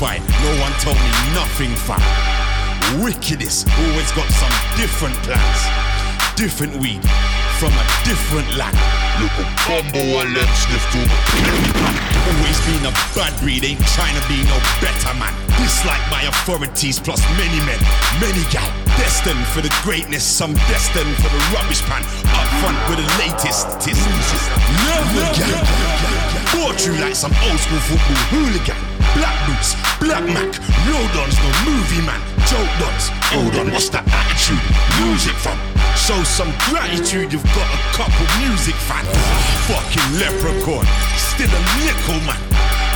No one told me nothing, fam. Wickedest, always got some different plans. Different weed from a different land. Little combo and them sniff to Always been a bad breed, ain't trying to be no better man. Dislike my authorities plus many men, many gal. Destined for the greatness, some destined for the rubbish pan. Up front with the latest. Tis, never gal. Bought you like some old school football hooligan. Black boots, black Mac, road ons, no movie man. Joke dons, hold on, what's that attitude? Music from. Show some gratitude, you've got a couple music fans. Fucking leprechaun, still a nickel man.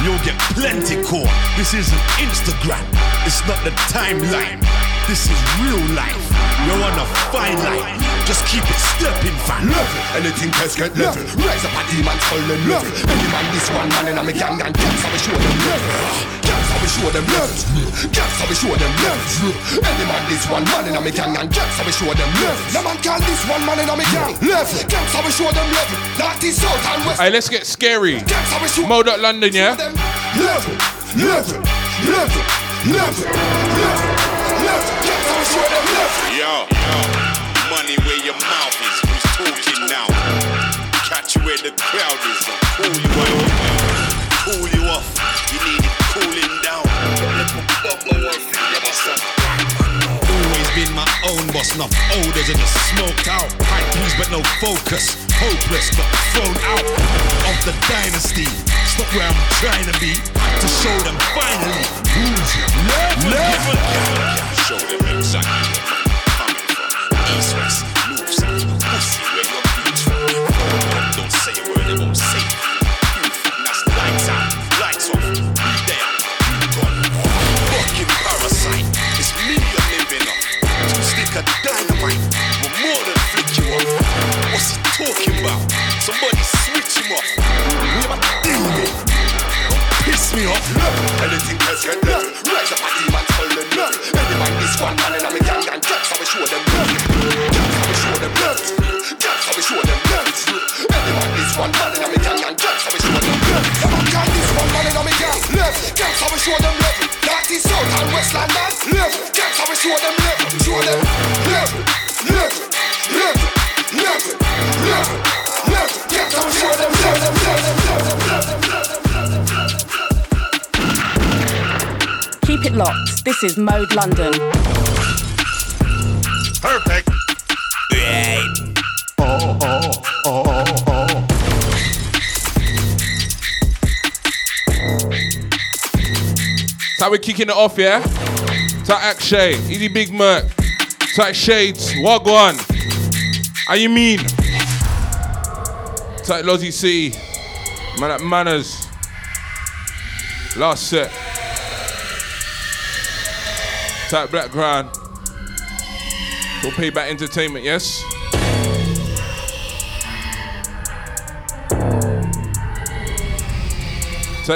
You'll get plenty core. This isn't Instagram, it's not the timeline. This is real life. You're on a fine line. Just keep it stepping, fam. Level, anything else get level. Rise up a demon, call them level. Any man this one man and I'm a gang and gangs, I will show them level. Gangs, I will show them level. Gangs, I will show them level. Any man this one man and I'm a gang and gangs, I will show them level. No man call this one man and I'm a gang level. Gangs, I will show them level. North, east, south and west. Hey, let's get scary. Gangs, I will show Mode up London, yeah? them level, level, level, level, level, level. Gangs, I show them level. Yo, yo, money where your mouth is. Who's talking now? Catch you where the crowd is. and Cool my own boss, not older than just smoked out. High keys but no focus. Hopeless, but thrown out of the dynasty. It's not where I'm trying to be. To show them finally who's level. level. Show them exactly where I'm coming from. East, west, north, south, pussy, where from. Don't say a word, they won't Anything else get level. Rise up a demon, call them level. Man one man and I'm gang and gangs, I will show them level. Gangs, I will show them level. Will show them level. Any man one man and I'm gang and gangs, I will show them level. Man man and a will show them level. South and west London level. Gangs, I will show them. It locked. This is Mode London. Perfect. Great. Oh, oh, oh. So we're kicking it off, yeah? So Akshay, Easy Big Merc, Tight Shades, Wagwan. How you mean? Tight Lozzie C, Man at Manners. Last set. Tight Background. For Payback Entertainment, yes?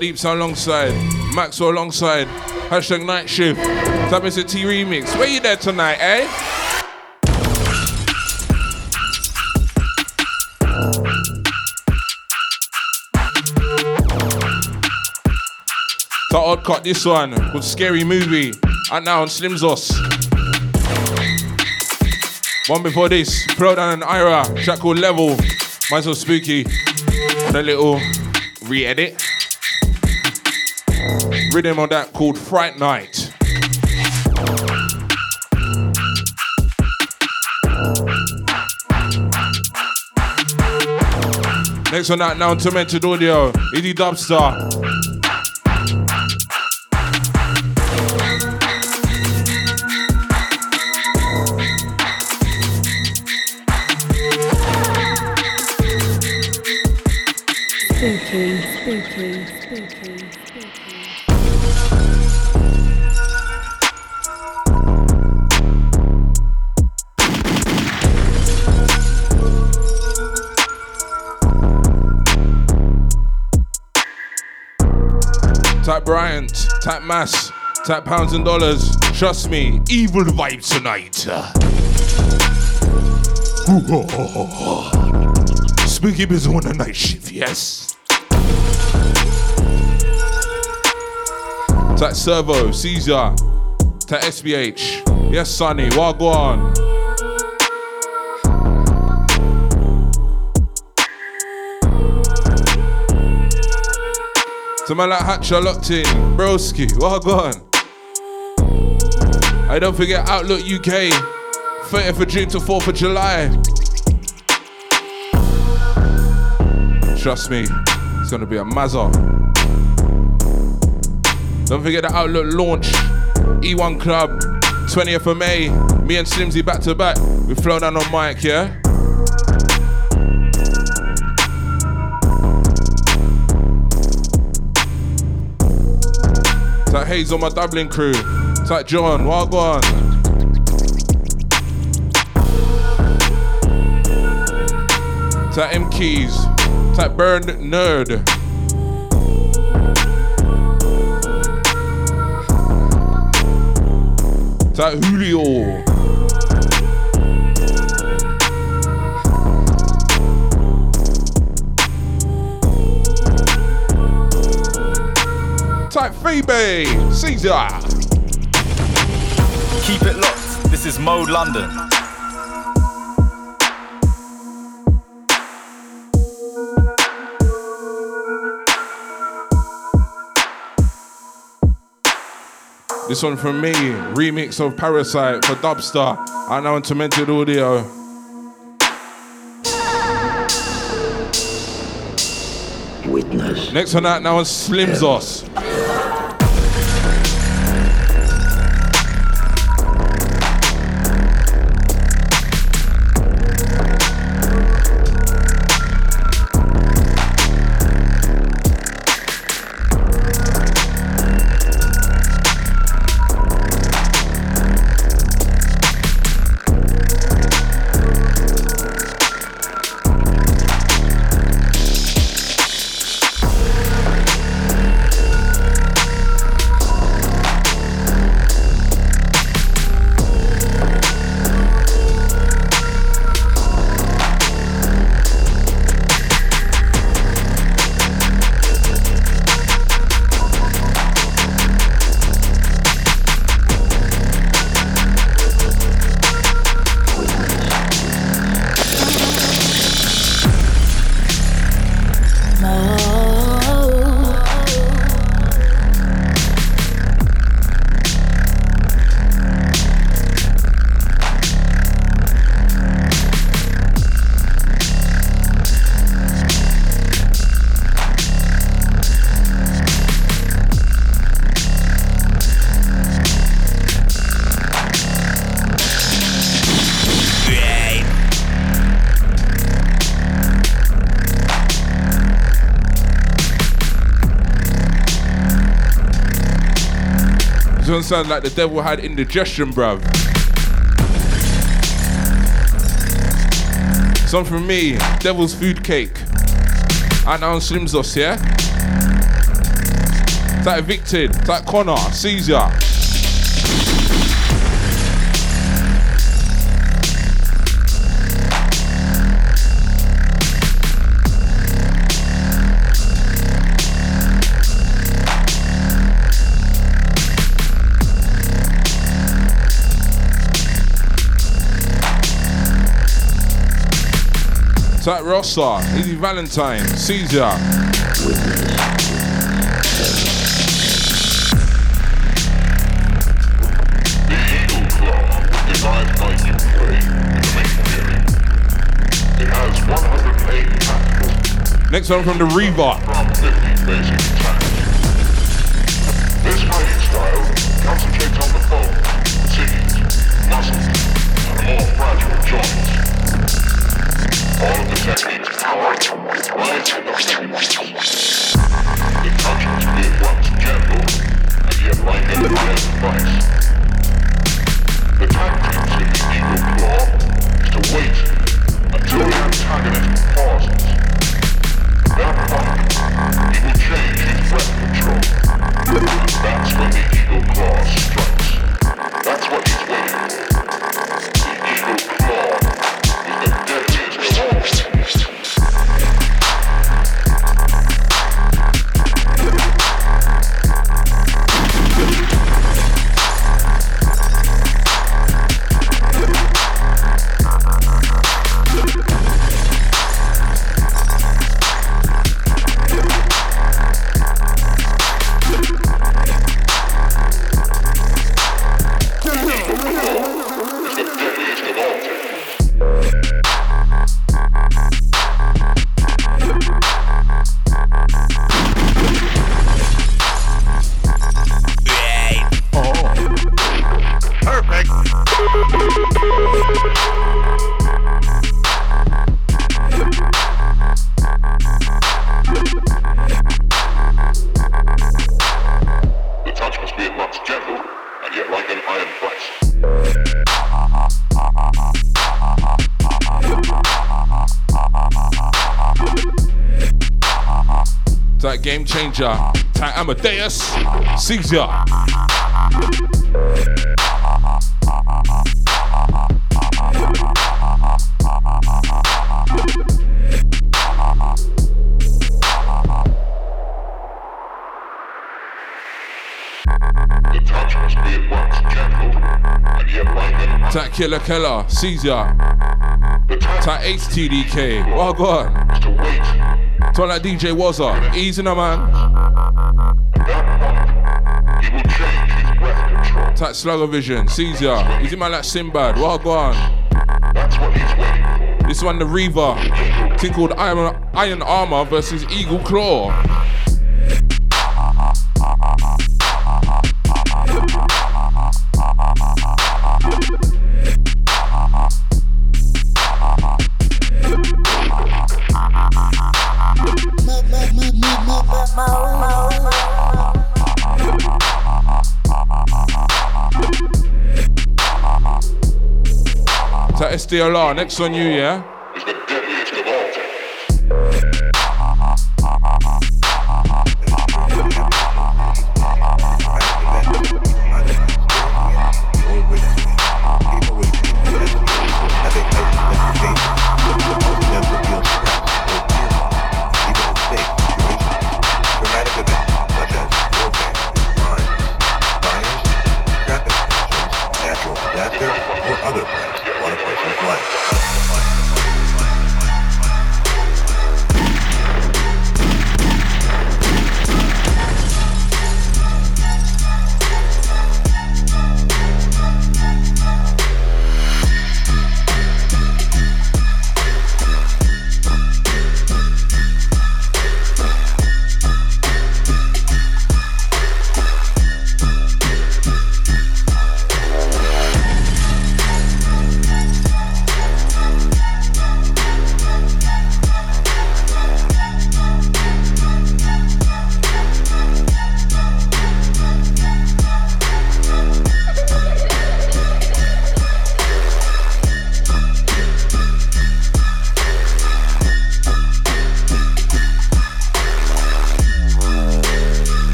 Deeps alongside, Maxwell alongside, hashtag night shift. That Mr. T remix. Where you there tonight, eh? So odd cut this one called Scary Movie. And now on Slimzos. One before this, Prodan and Ira, track called Level. Mine's so spooky. And a little re-edit. Rhythm on that called Fright Night. Next on that, now on Tormented Audio, Easy Dubstar. Type Bryant, type Mass, type pounds and dollars. Trust me, evil vibes tonight. Spooky Biz on the night shift, yes. Type Servo, Caesar, type SBH. Yes, Sonny, Wagwan. To my like Hatcher locked in, Broski, Wagwan. I don't forget Outlook UK, 30th of June to 4th of July. Trust me, it's gonna be a mazza. Don't forget the Outlook launch, E1 Club, 20th of May. Me and Slimsy back to back. We flow down on mic, yeah? Hayes on my Dublin crew. Type John, Wagwan. Type M Keys. Type Burn Nerd. Type Julio. Type Caesar. Keep it locked. This is Mode London. This one from me, remix of Parasite for Dubstar. I now on Tormented Audio. Witness. Next one out now on Slimzos. This one sounds like the devil had indigestion, bruv. Some from me, Devil's Food Cake. And on Slimzos, yeah? Type Victor, type Connor, Caesar. Type Rossa, Easy Valentine, Caesar. The Eagle Claw is designed by UK in the making theory. It has 108 patents Next one from the Reebok. The touch must be at once gentle and yet like. Yet like an iron That Killer Keller. Caesar. Touch HTDK. Well, oh, go on. is to wait. Tell that DJ Wazza. Easy now, man. Slugger Vision. Caesar. Easy man like Sinbad. Well, go on. What. This one, the Reaver. Thing called Iron, Iron Armor versus Eagle Claw. That SDLR. Next on you, yeah?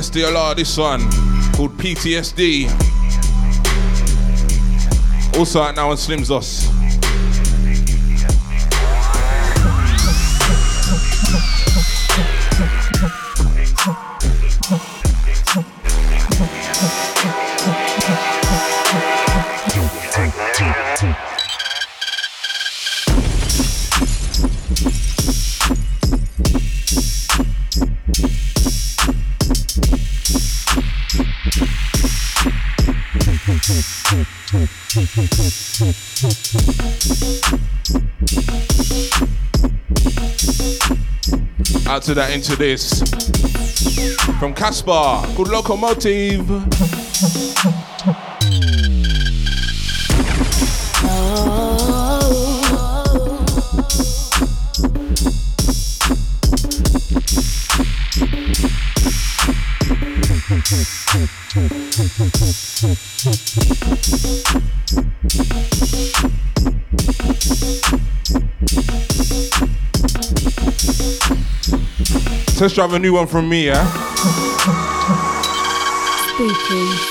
SDLR, this one called PTSD. Also out now on Slim's Slimzos. Out to that into this. From Caspa, good locomotive. Test drive a new one from me, yeah? Spooky.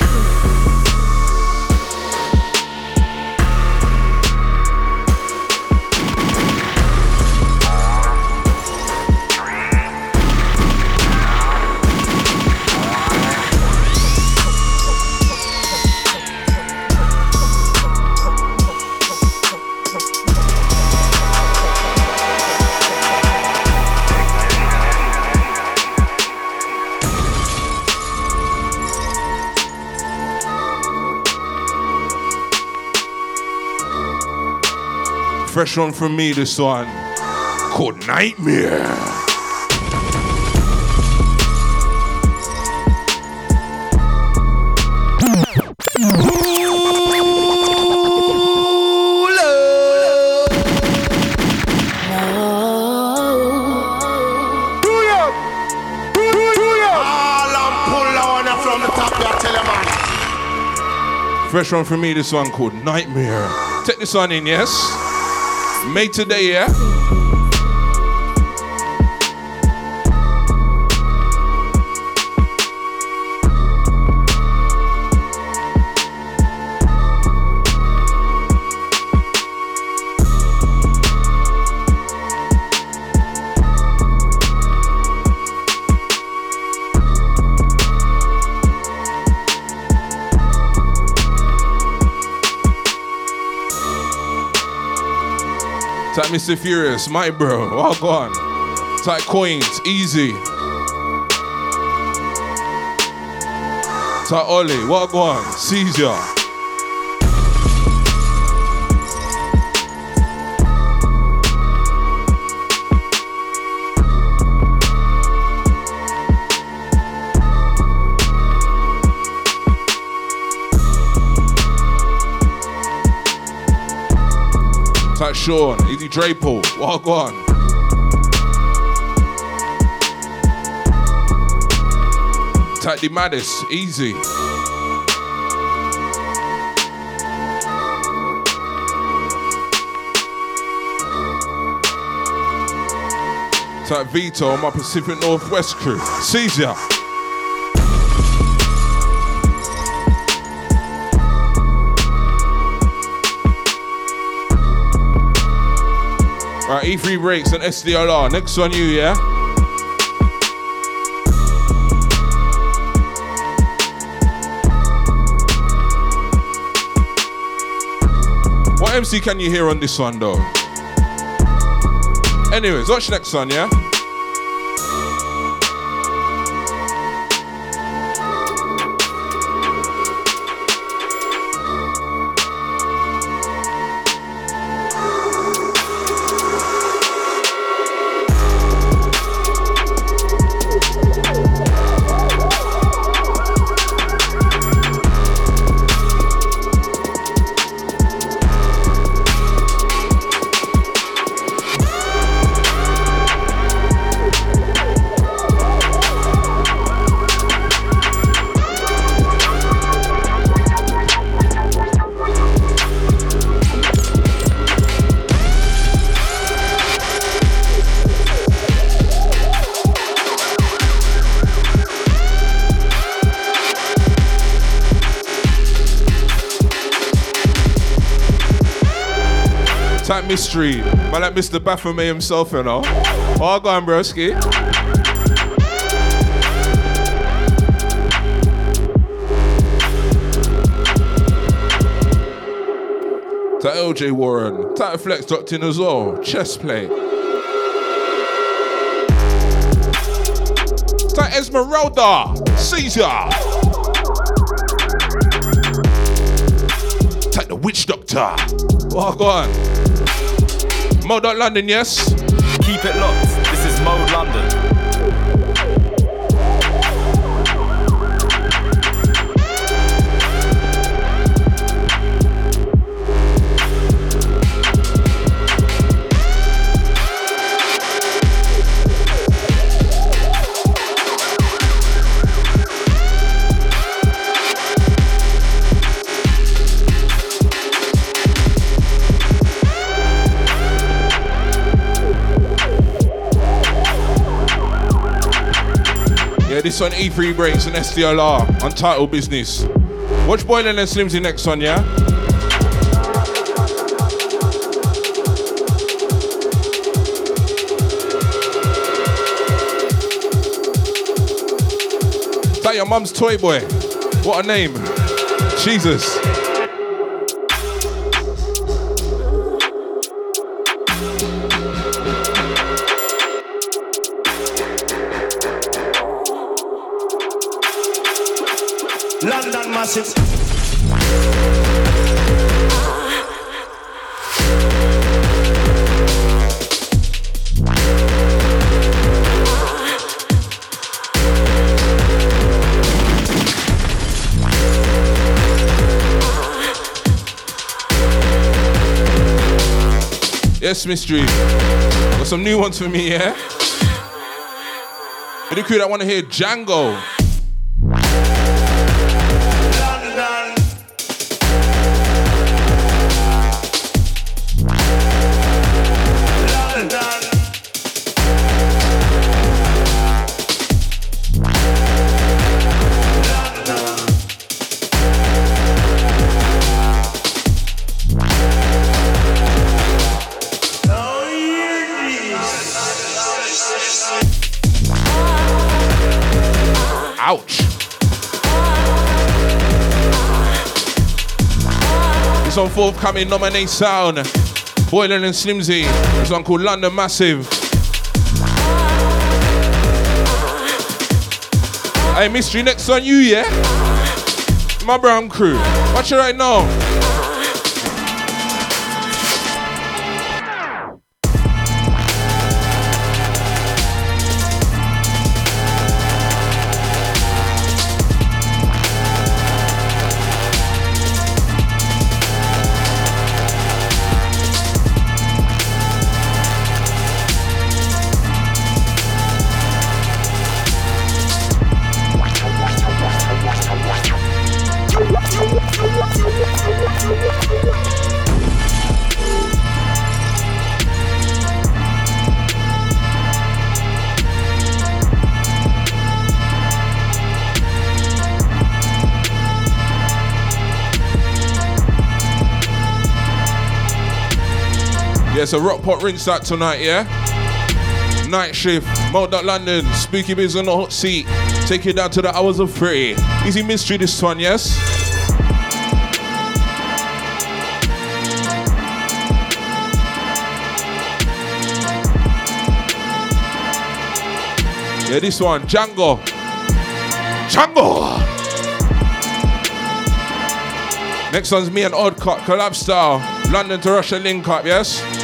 Fresh one from me, this one called Nightmare. Oh no! Do ya? Do ya? Fresh one from me, this one called Nightmare. Take this one in, yes? Made today, yeah? Type Mr. Furious, my bro, walk on. Type coins, easy. Type Ollie, walk on, Caesar. Sean, Easy Drapo, walk on. The Maddest, easy. Type Vito, my Pacific Northwest crew. Caesar. E3 breaks and SDLR. Next one, you, yeah? What MC can you hear on this one, though? Anyways, watch next one, yeah? Mystery. Man, like Mr. Baphomet himself, you know. Oh, go on, broski. To LJ Warren. Type Flex dropped in as well. Chess play. Type Esmeralda. Caesar. Witch Doctor. Oh, go on. Mode London, yes? Keep it locked. This is Mode London. This one E3 breaks and SDLR. Untitled business. Watch Boylan and Slimzy next one, yeah? That your mum's toy boy? What a name. Jesus. Yes, mystery. Got some new ones for me, yeah? For the crew that want to hear Django. Forthcoming nominate sound. Boylan and Slimzy. This one called London Massive. Hey, mystery, next on you, yeah? My brown crew. Watch it right now. So Rock Pot rinse that tonight, yeah? Night shift, Mode London, Spooky Biz on the hot seat. Take you down to the hours of three. Easy mystery this one, yes? Yeah, this one, Django. Django! Next one's me and Oddcut, collab style. London to Russia link up, yes?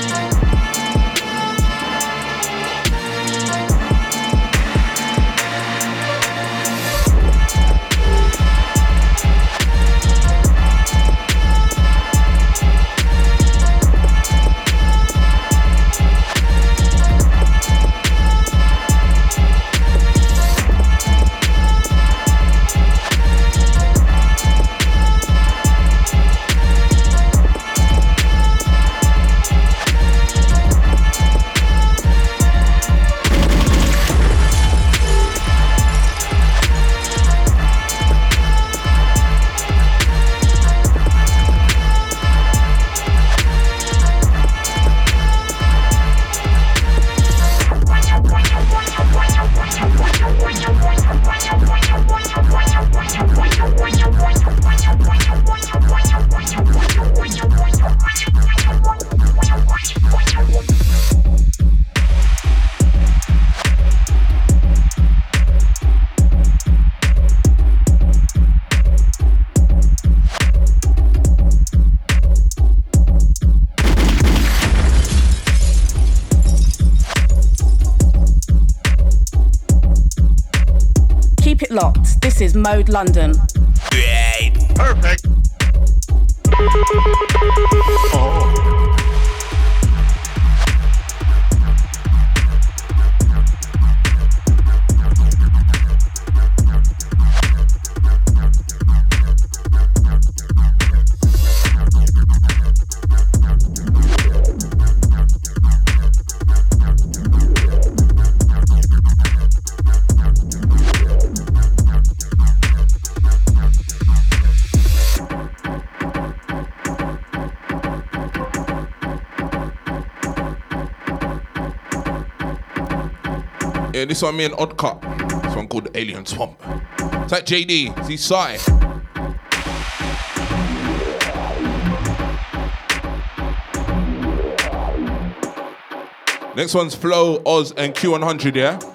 Mode London. This one me and Odd Cut. This one called Alien Swamp. It's like JD, see Sai. Next one's Flow, Oz, and Q100, yeah? Yeah,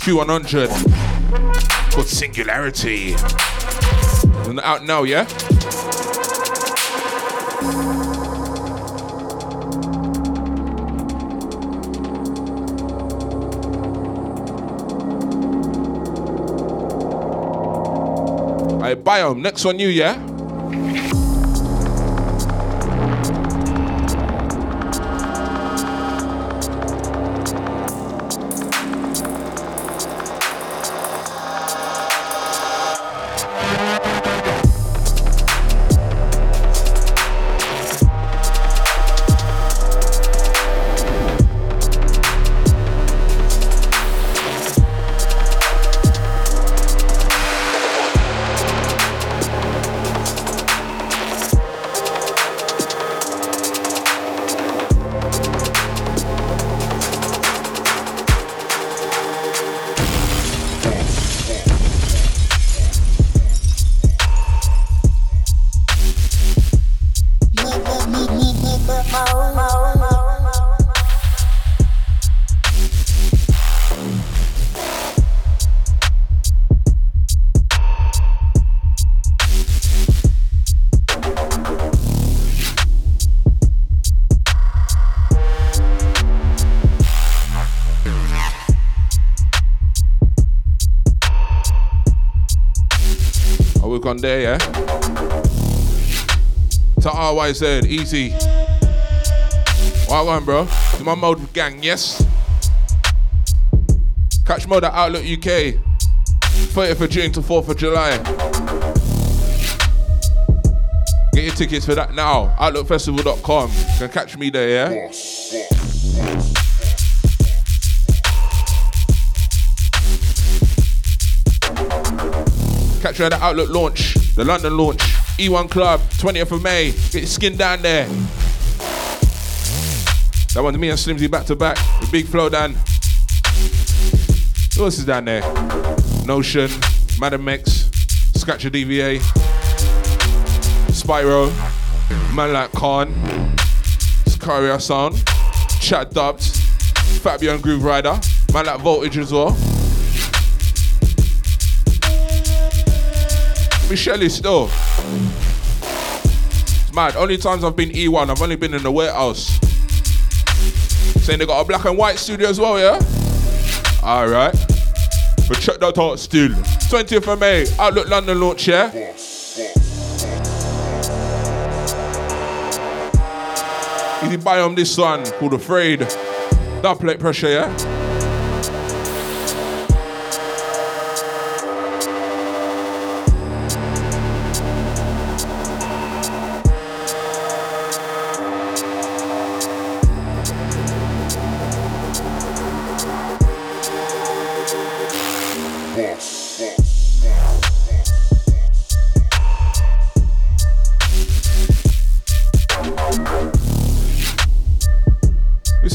Q100. Called Singularity. And out now, yeah? Alright, Biome, next one you, yeah? There, yeah? To RYZ, easy. What on, bro? To my mode gang, yes? Catch mode at Outlook UK. 30th of June to 4th of July. Get your tickets for that now. OutlookFestival.com. You can catch me there, yeah? Catch you at the Outlook launch, the London launch, E1 Club, 20th of May. Get your skin down there. That one's me and Slimsy back to back with Big Flow down. Who else is down there? Notion, Madam X, Scratcha DVA, Spyro, Man Like Khan, Scaria Sound, Chat Dubs, Fabio and Grooverider, Man Like Voltage as well. Michelle is still. It's mad. Only times I've been E1, I've only been in the warehouse. Saying they got a black and white studio as well, yeah? Alright. But check that out still. 20th of May, Outlook London launch, yeah? Easy buy on this one called Afraid. That plate pressure, yeah?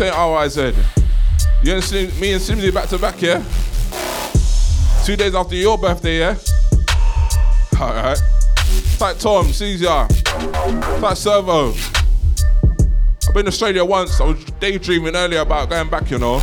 We say RYZ. You and Slim, me and Simsy back to back, yeah? Two days after your birthday, yeah? Alright. Like Tom, Caesar. Like Servo. I've been to Australia once. I was daydreaming earlier about going back, you know.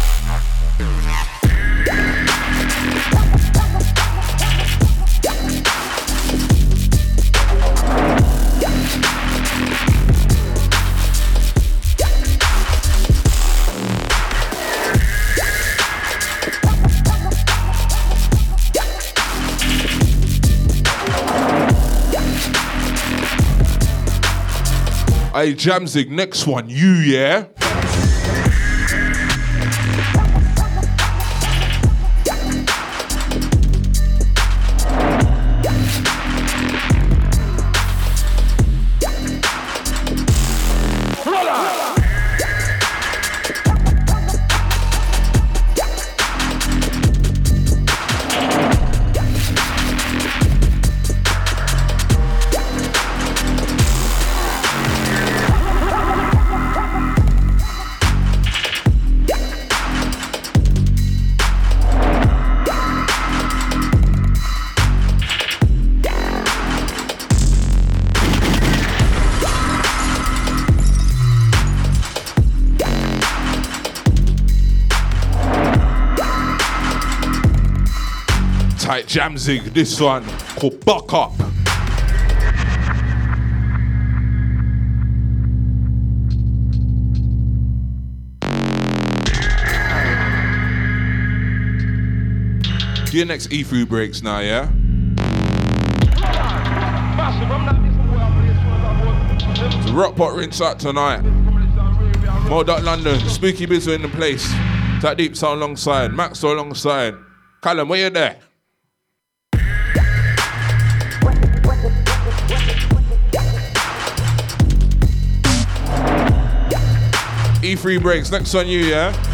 Hey, Jamzig, next one, you, yeah? Jamzig, this one called Buck Up. Your next E3 breaks now, yeah? So Rockpot rinse out tonight. Mo Dot London, Spooky Bizzle in the place. That deep sound alongside, Maxwell alongside. Callum, where you there? E3 breaks, next on you, yeah?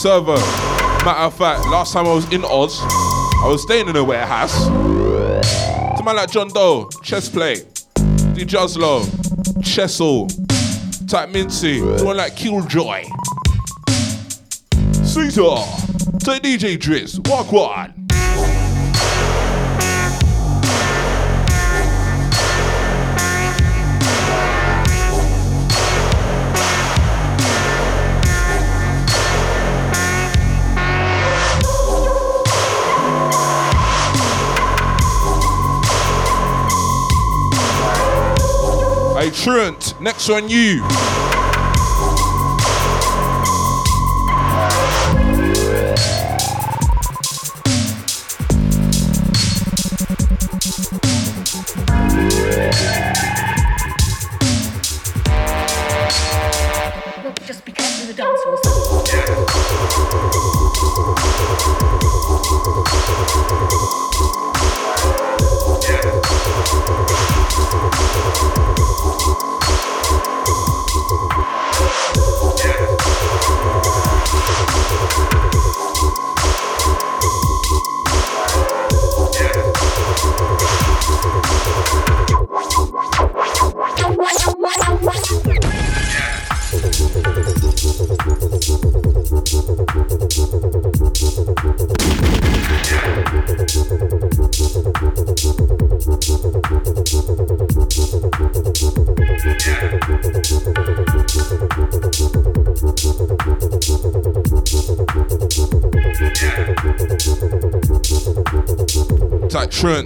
Server. Matter of fact, last time I was in Oz, I was staying in a warehouse. To man like John Doe, chess play. D Joslo, Chessel, Type Mincy, someone like Killjoy. Caesar, to DJ Driz, walk one. Hey Truant, next one you.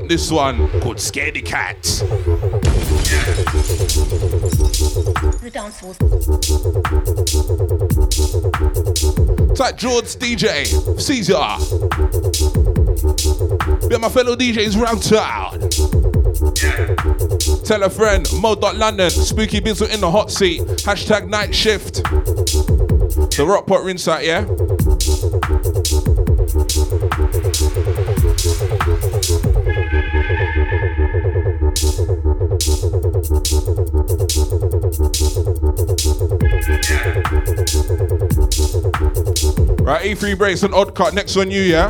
This one called Scaredy Cat. The. It's like George DJ, Caesar. Be my fellow DJs round town. Tell a friend, Mo.London, Spooky Bizzle in the hot seat. Hashtag night shift. The rock pot rinse out, yeah? Right, E3 breaks and odd cut. Next on you, yeah?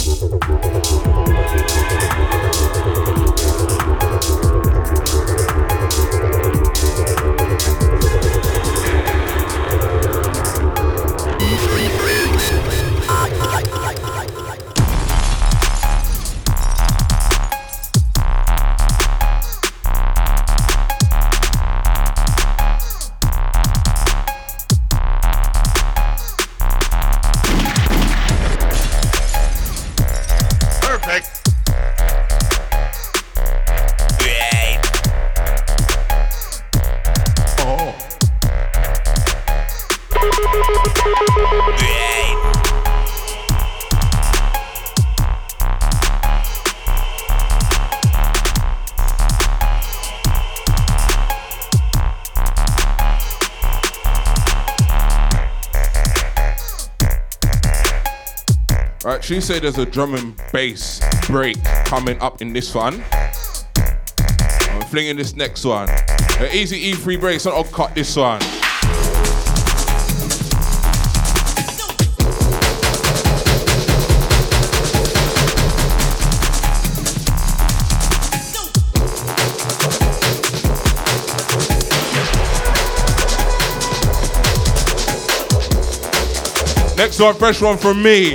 She said there's a drum and bass break coming up in this one. I'm flinging this next one. An easy E3 break, so I'll cut this one. Next one, fresh one from me.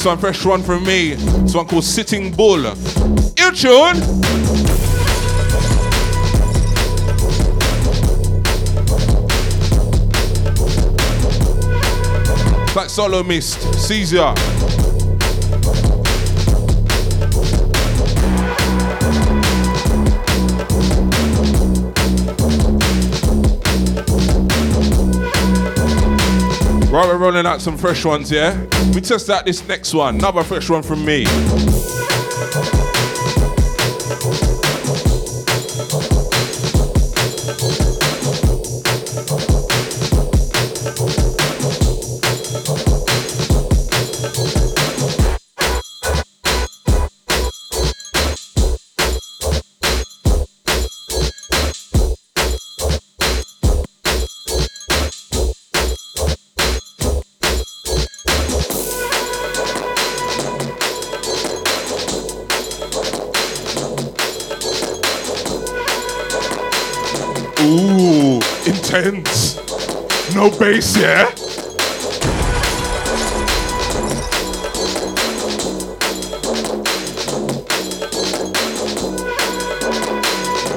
This one, fresh one from me. This one called Sitting Bull. Ill tune. Black Solo Mist, Caesar. Rolling out some fresh ones, yeah? We test out this next one. Another fresh one from me. Bass, yeah?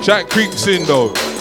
Chat creeps in though.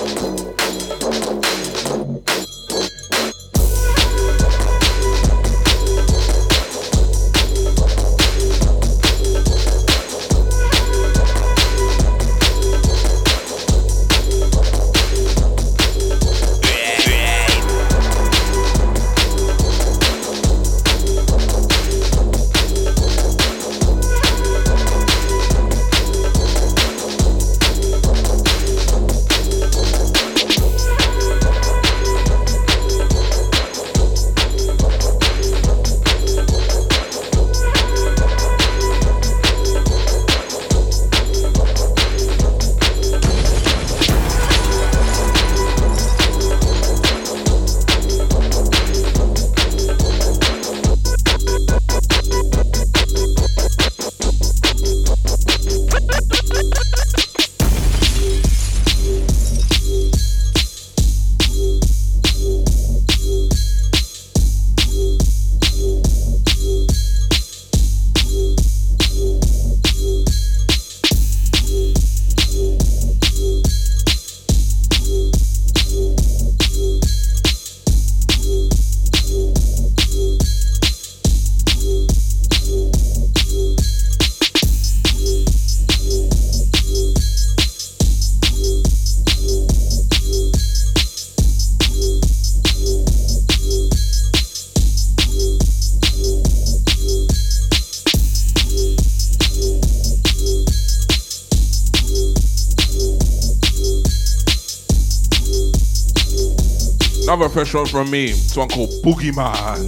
Fresh one from me. It's one called Boogeyman.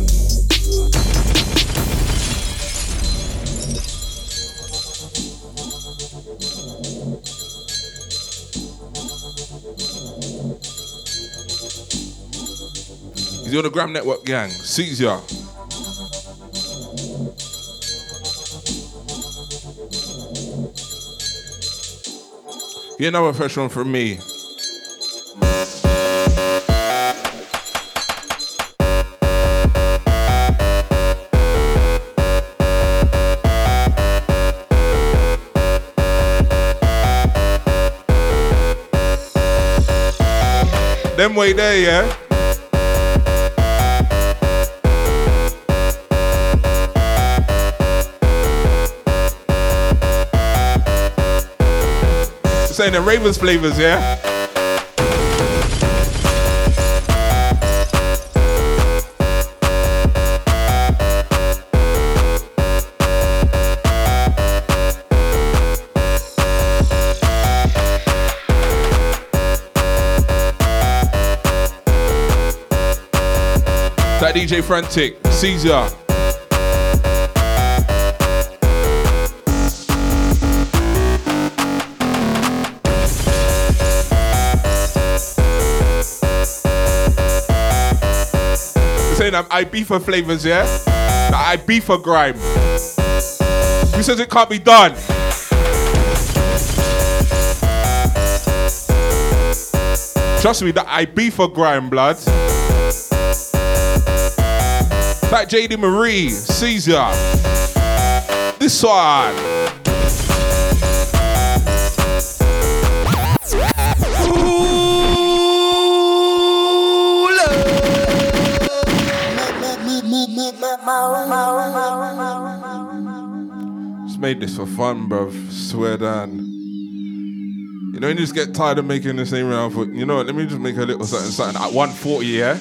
He's on the Gram Network gang. Sees ya. Get another fresh one from me. Them way there, yeah? Saying the Ravens flavors, yeah? DJ Frantic, Caesar. Saying I'm Ibiza flavors, yeah? The Ibiza grime. Who says it can't be done? Trust me, the Ibiza grime, blood. Like JD Marie, Caesar. This one. Just made this for fun, bruv. Swear down. You know, you just get tired of making the same round for. You know what? Let me just make a little something, something at 140, yeah.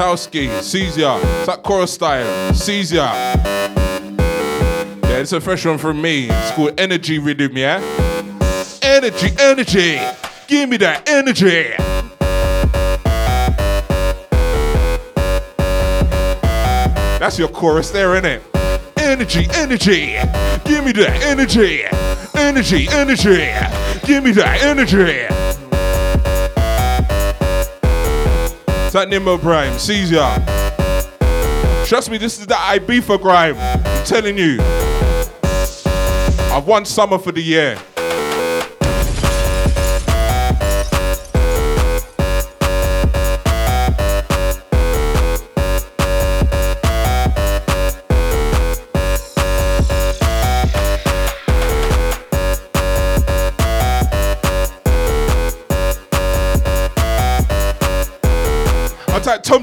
Towski. It's that chorus style, Caesar. Yeah, it's a fresh one from me. It's called Energy Rhythm, yeah? Energy, energy. Give me that energy. That's your chorus there, innit? Energy, energy. Give me that energy. Energy, energy. Give me that energy. Nimbo Prime, Caesar. Trust me, this is the Ibiza grime. I'm telling you. I've won summer for the year.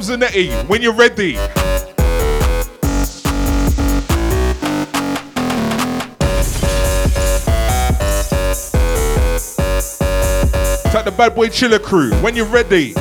Zanetti when you're ready. Type the bad boy chiller crew when you're ready.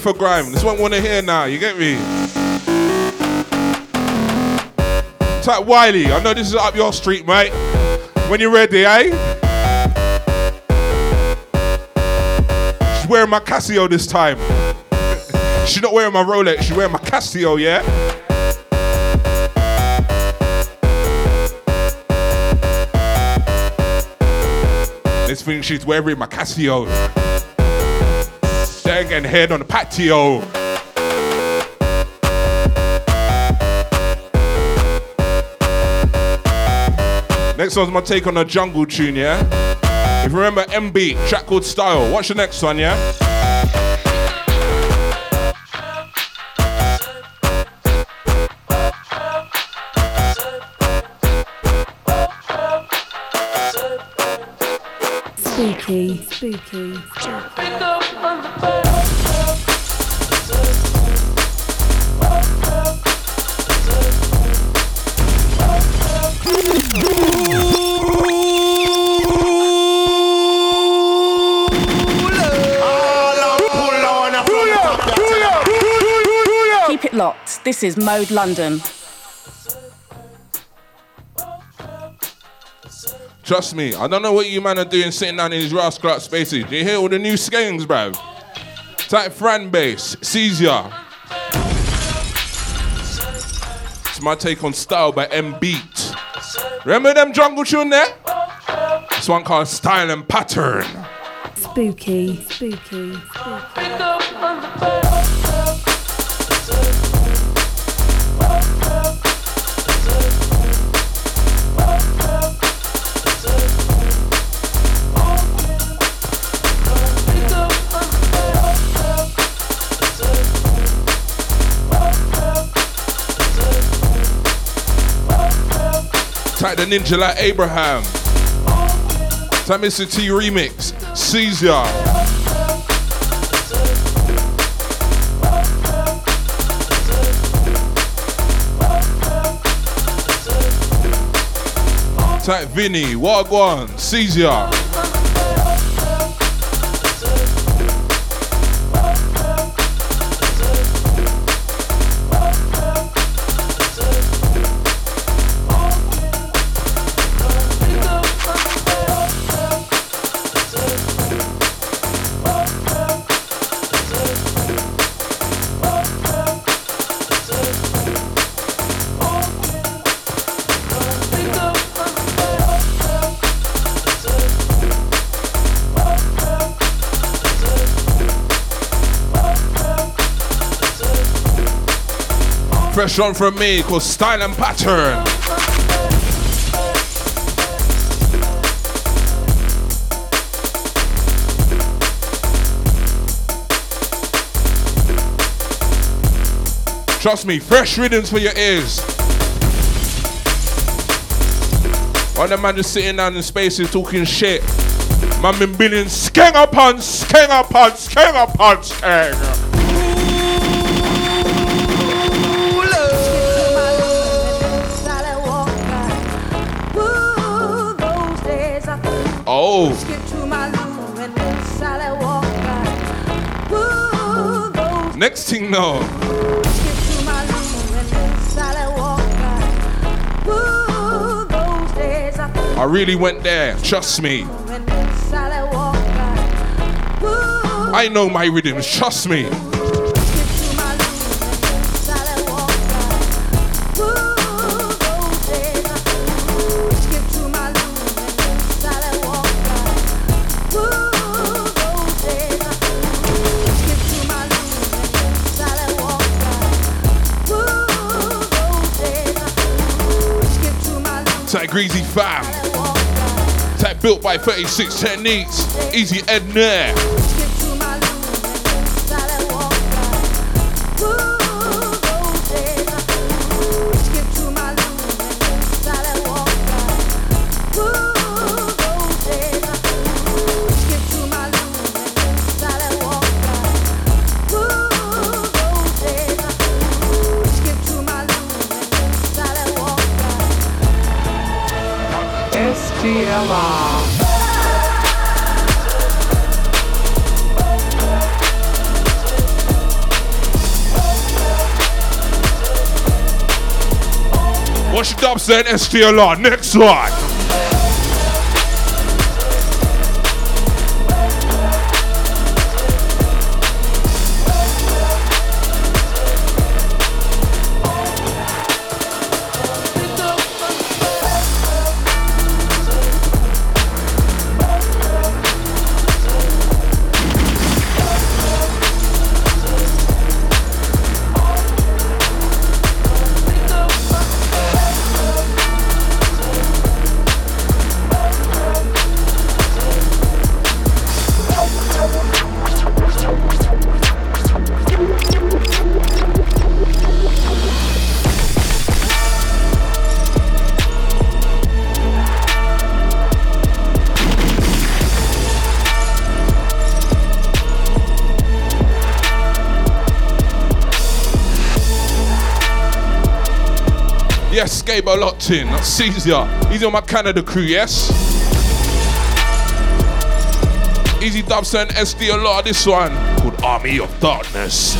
For grime. This one wanna hear now. You get me? Type Wiley. I know this is up your street, mate. When you're ready, eh? She's wearing my Casio this time. She's not wearing my Rolex. She's wearing my Casio, yeah. This thing she's wearing my Casio leg and head on the patio. Next one's my take on a jungle tune, yeah? If you remember MB, track called Style, watch the next one, yeah? Spooky, spooky, spooky. Keep it locked. This is Mode London. Trust me, I don't know what you man are doing sitting down in these rascal out spaces. Do you hear all the new skanks, bruv? Type Fran Bass, Caesar. It's my take on style by M Beat. Remember them jungle tune there? This one called Style and Pattern. Spooky, spooky, spooky. Type the ninja like Abraham. Type Mr. T remix. Caesar. Type Vinny, Wagwan, Caesar. Fresh one from me called Style and Pattern. Trust me, fresh rhythms for your ears. Of them man just sitting down in spaces talking shit. Man been billing skeng upon skeng upon skeng upon skeng. Next thing now. I really went there, trust me. I know my rhythms, trust me. Greasy Fam. Type built by 36 techniques. Easy Ed Nair. Dubstep STLR. Next one. Gabo locked in. That's Caesar. He's on my Canada crew, yes? Easy Dubs and SD a lot of this one called Army of Darkness.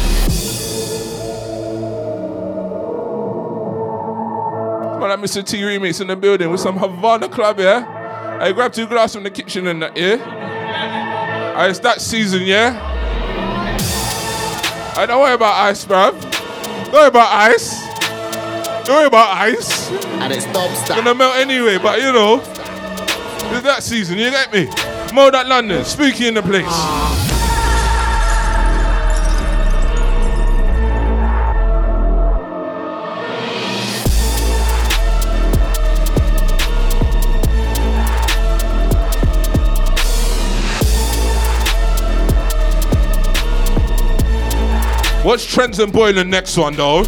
Man, like Mr. T remix in the building with some Havana club, yeah? I grab two glasses from the kitchen and that, yeah? It's that season, yeah? I don't worry about ice, bruv. Don't worry about ice. Don't worry about ice. And it's non-stop. Gonna melt anyway, but you know, it's that season, you get me? Mode at London, spooky in the place. What's Trends and Boylan next one though?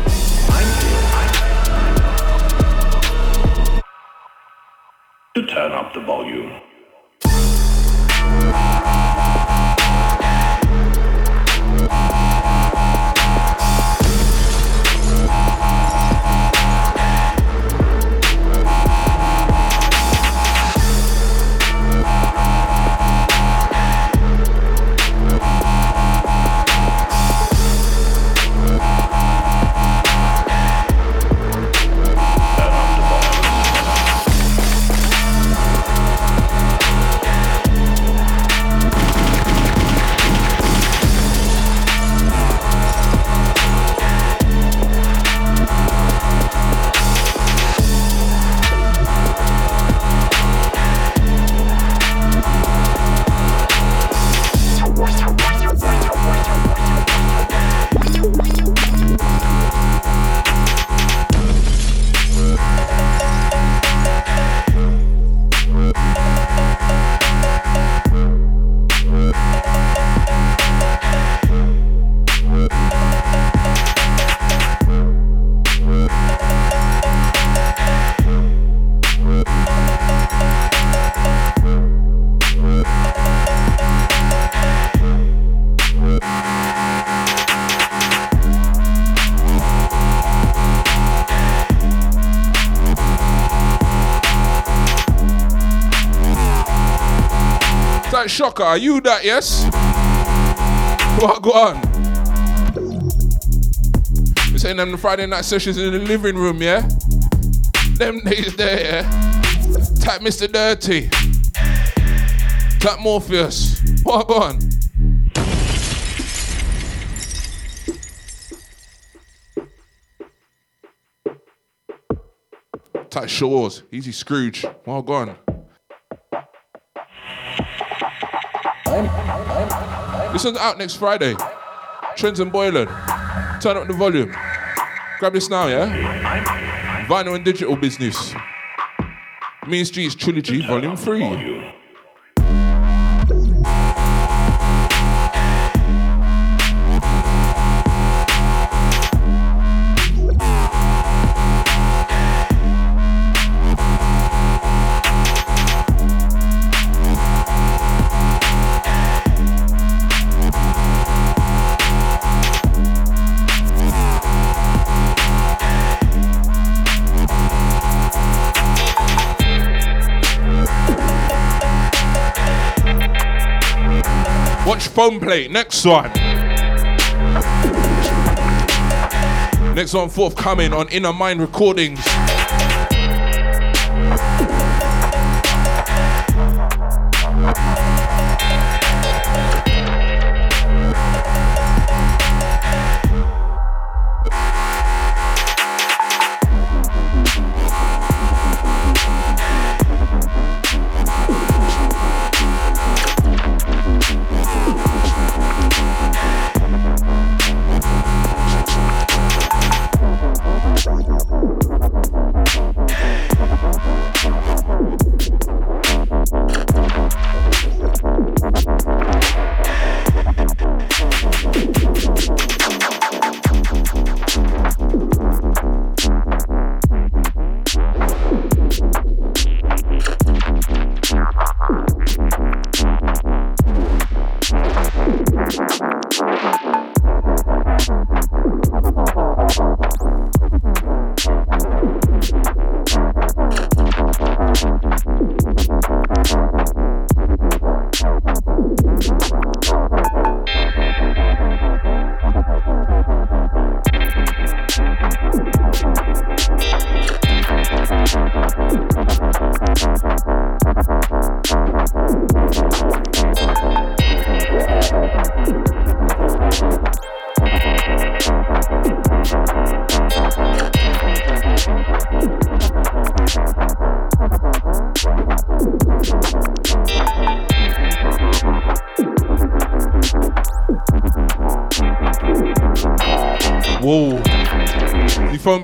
Shocker, are you that, yes? What, go on. We're saying them the Friday night sessions in the living room, yeah? Them days there, yeah? Type Mr. Dirty. Type Morpheus. What, go on. Type Shores. Easy Scrooge. Well, go one's out next Friday. Trends and Boylan. Turn up the volume. Grab this now, yeah? Vinyl and digital business. Mean Streets Trilogy, Volume 3. Phone plate. Next one. Next one forthcoming on Inner Mind Recordings.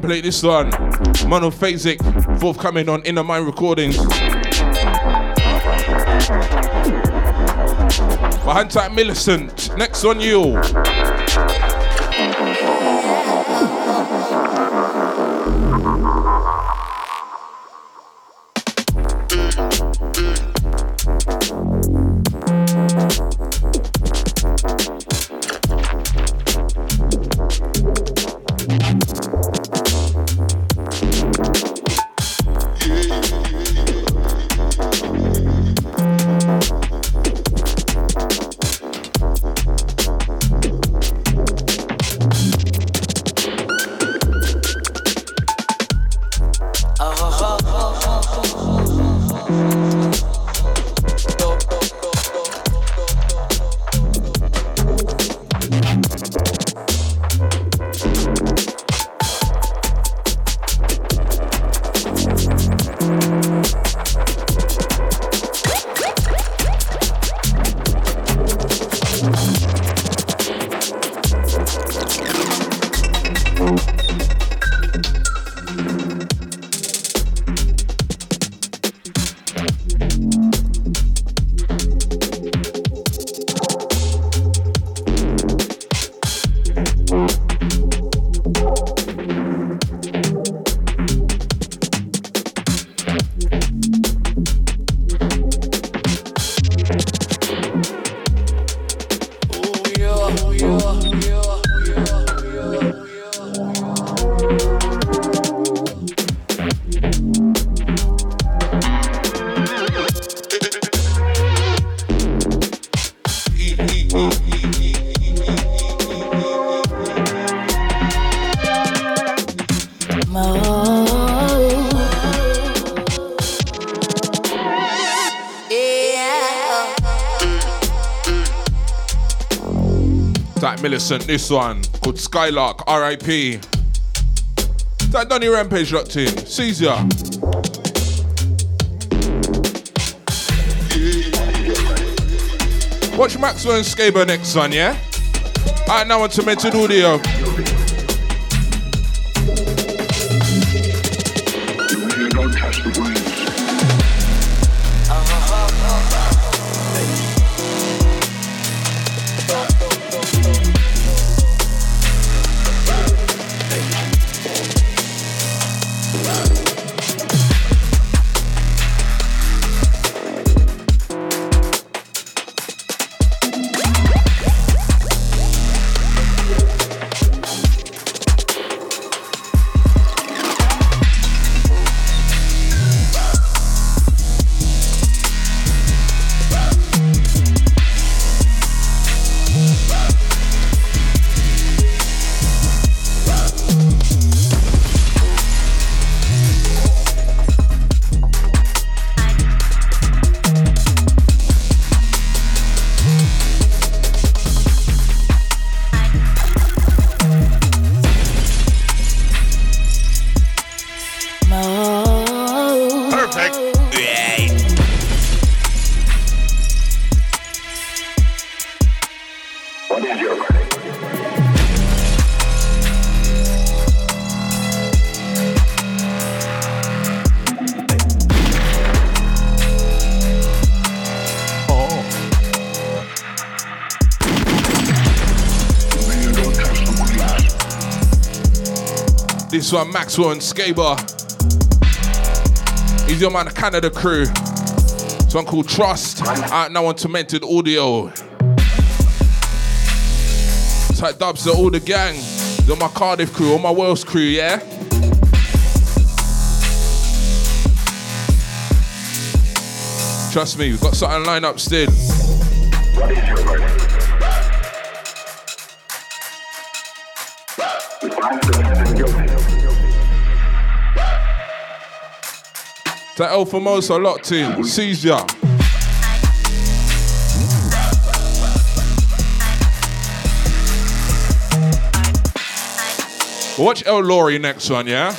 Plate this one. Monophasic, forthcoming on Inner Mind Recordings. Behind tight Millicent. Next on you. Millicent, this one called Skylark, RIP. That Donny Rampage locked in. Caesar. Watch Maxwell and Skaber next one, yeah? Alright, now on to Mental Audio. This one, Maxwell and Skaber. He's your man, Canada crew. This one called Trust. Out now on Tormented Audio. Tight dubs to all the gang. They're my Cardiff crew, all my Wales crew, yeah? Trust me, we've got something lined up still. That El Famoso locked in. Seizure. Watch El Lori next one, yeah?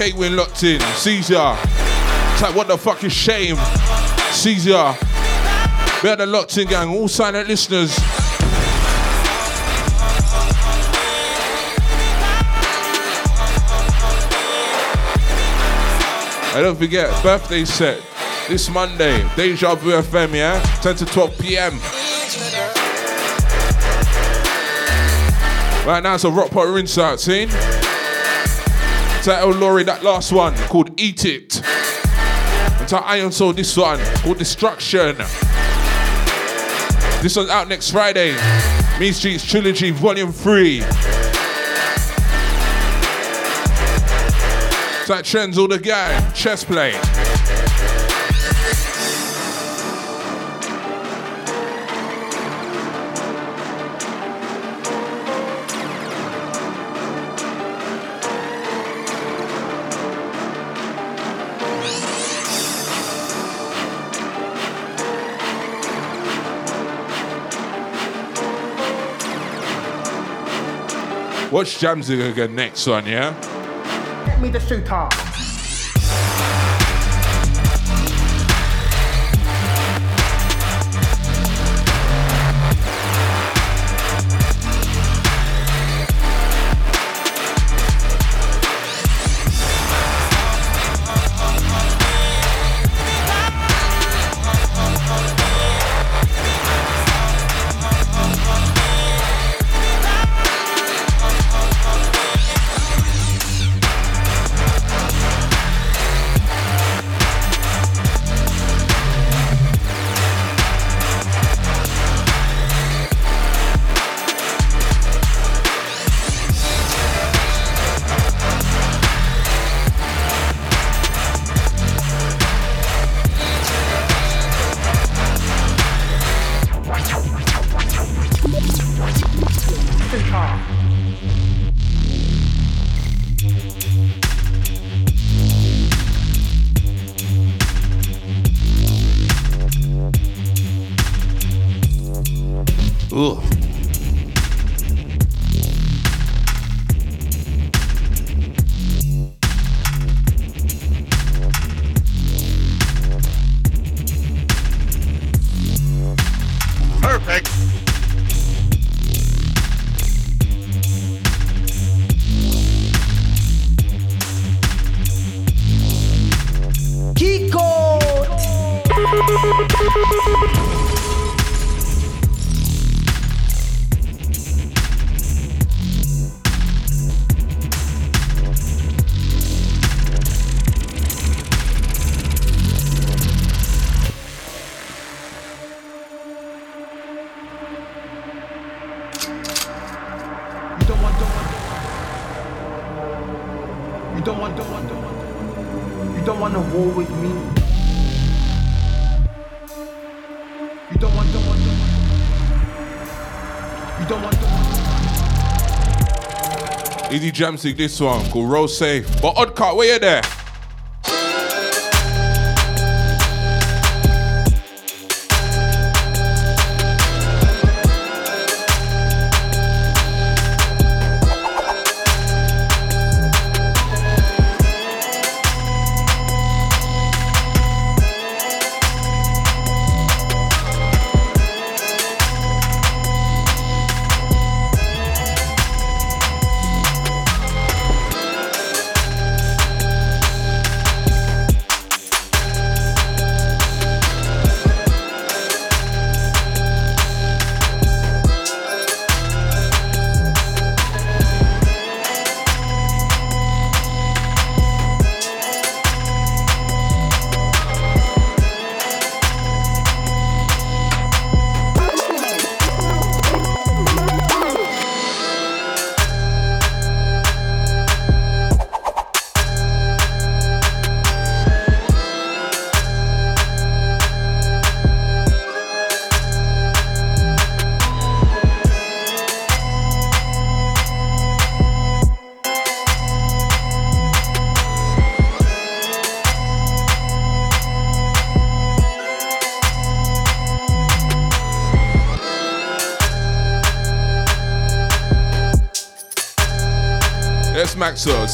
Kate Win locked in. Caesar. Tight what the fuck is shame? Caesar. Better locked in gang. All silent listeners. I don't forget, birthday set this Monday, Deja Vu FM, yeah? 10 to 12 p.m. Right now it's a rock pot rinse out, seen? Tell Laurie that last one called Eat It. And tell Iron Soul this one called Destruction. This one's out next Friday. Mean Streets Trilogy Volume 3. That trends all the gang. chess play. Watch Jamzig again next one, yeah? Get me the shooter. Jamsig this one called Roll Safe. But Oddcut, where you there?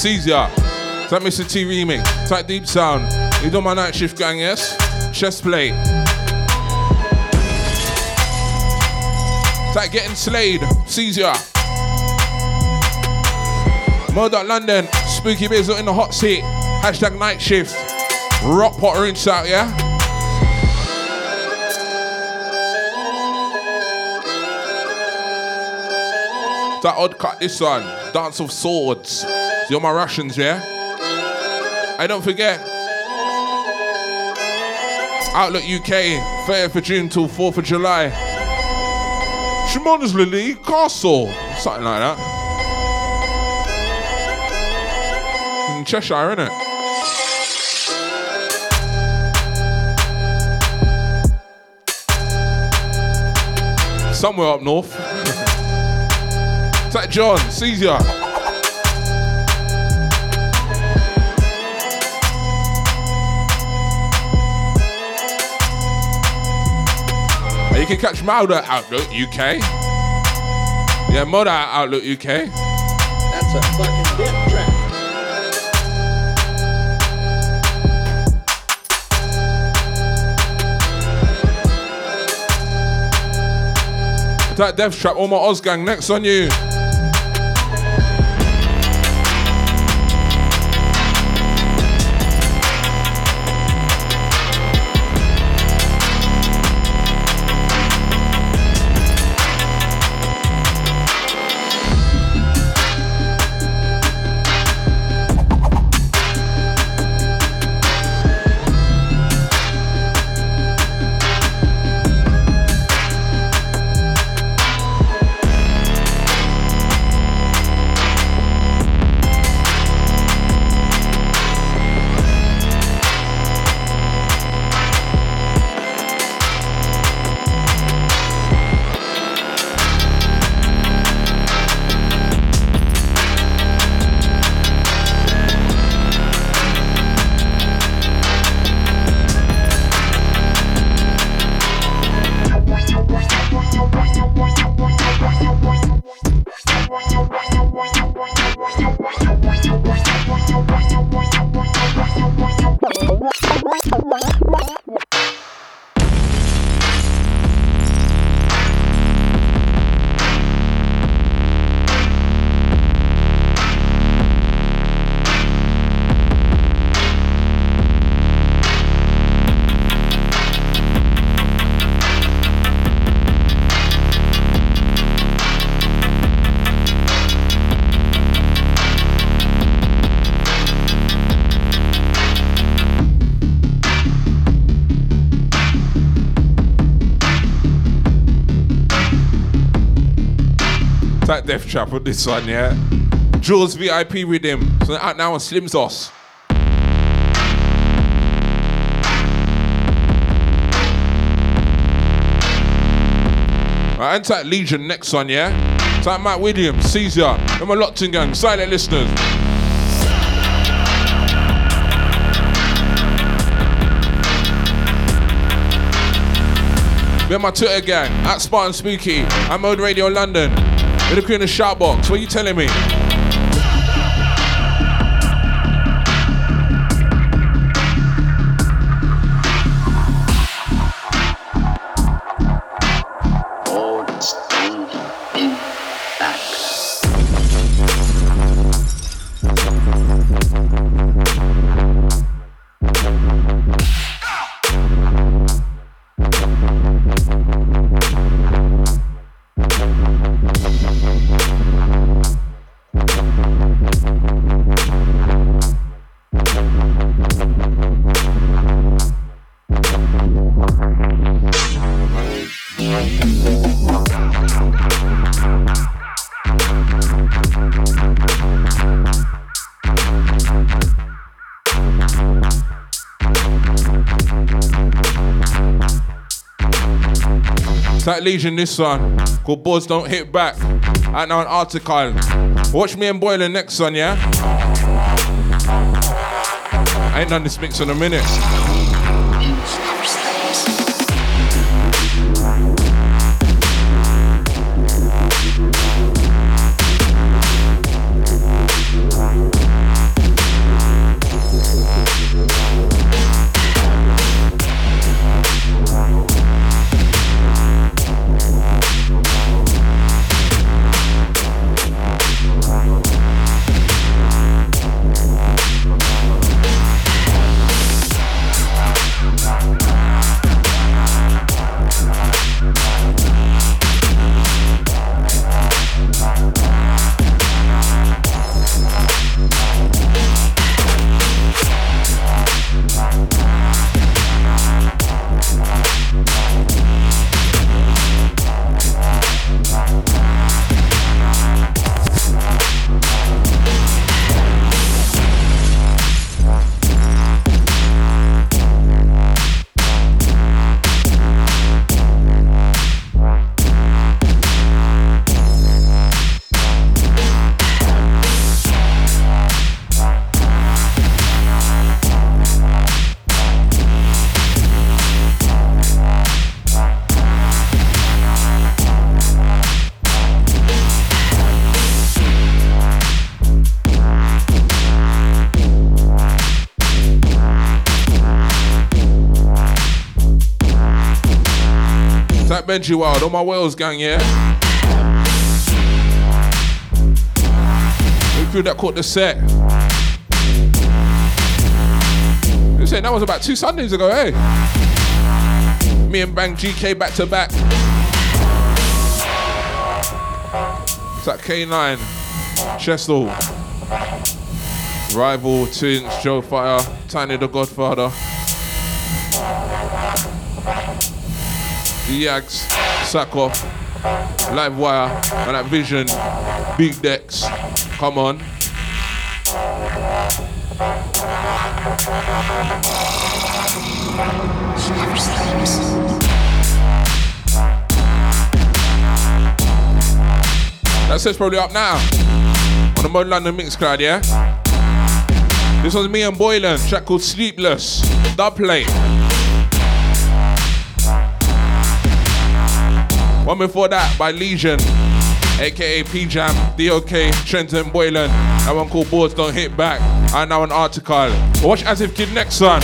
Is that Mr. T remix? That Deep Sound? You do my night shift gang, yes? Chest plate. That getting slayed? Caesar. Murdoch London. Spooky Bizzle in the hot seat. Hashtag night shift. Rock pot rinse out, yeah? That odd cut this one. Dance of Swords. You're my Russians, yeah? I don't forget. Outlook UK, 30th of June till 4th of July. Shimon's Lily Castle. Something like that. In Cheshire, innit? Somewhere up north. That John? Caesar. You can catch Mauda Outlook UK. Yeah, Moda Outlook UK. That's a fucking dip track. That Death Trap, all my Oz gang, next on you. Trap with this one, yeah? Jules VIP with him. So out now on Slim Sauce. Right, Legion next one, yeah? It's like Matt Williams, Caesar, and my Lockton gang, silent listeners. Be my Twitter gang, at Spartan Spooky, at Mode Radio London. With the crew in the shout box. What are you telling me? This one called Boys Don't Hit Back. Out now an article. Watch me and Boylan next one, yeah? I ain't done this mix in a minute. Benji Wild, all my Wales gang, yeah? Who crew that caught the set? You saying that was about two Sundays ago, eh? Me and Bang GK back to back. It's like K9, Chestle, Rival, Twins, Joe Fire, Tiny the Godfather. The Yags, Sack Off, Live Wire, and that Vision, Big Decks. Come on. That set's probably up now. On the Mode London Mixcloud, yeah? This was me and Boylan, track called Sleepless. Dub play. One before that by Legion, aka P Jam, DOK, Trenton Boylan. That one called Boards Don't Hit Back. And now an article. Watch As If Kid next son.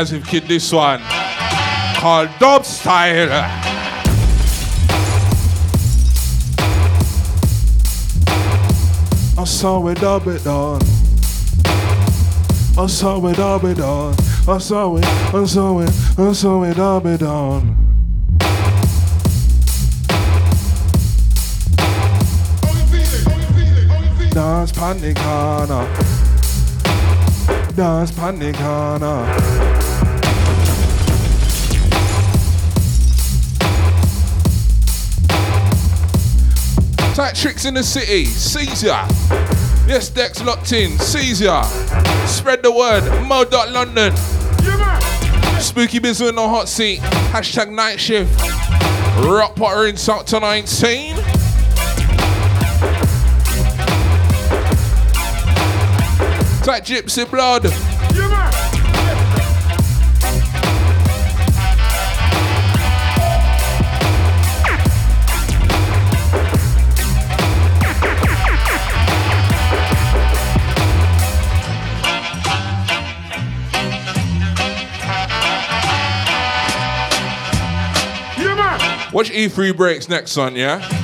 If kid this one called Dub Style. I saw it dub it on. I saw it dub it on. I saw it, I saw it, I saw it dub it on. Dance panic corner. Dance panic corner. Tight tricks in the city, Caesar. Yes, Dex locked in, Caesar. Spread the word, Mo.London. Spooky Biz in the hot seat. Hashtag night shift. Rock Potter in South to 19. Tight gypsy blood. Watch E3 breaks next, son, yeah?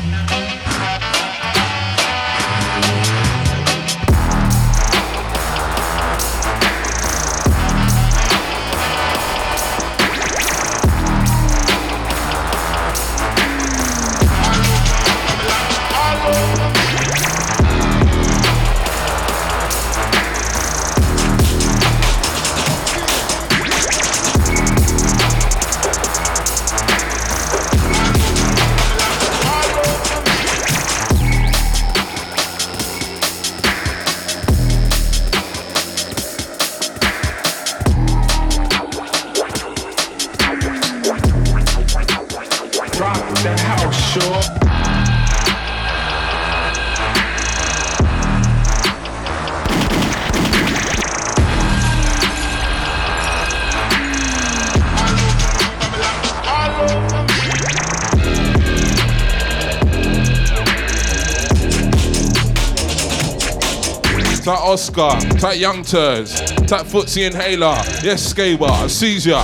Oscar, type Young Turds, type Footsie Inhaler, yes, Skabar, Seizure.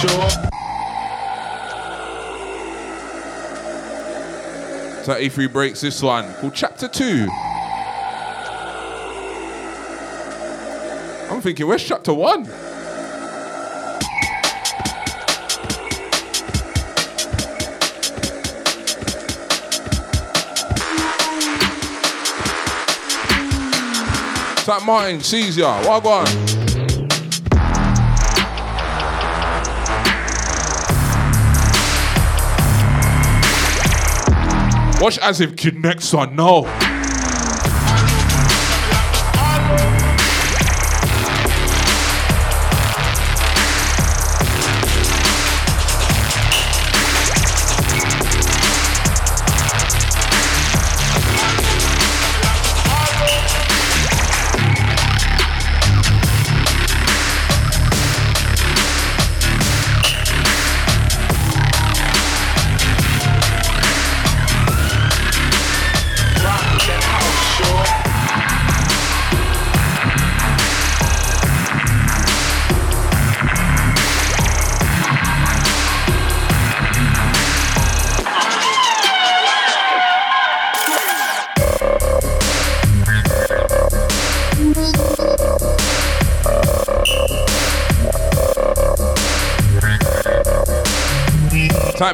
sure. E3 breaks this one called Chapter 2. I'm thinking, where's Chapter 1? St. Martin, Caesar, what on? Watch as if Kid next one, no.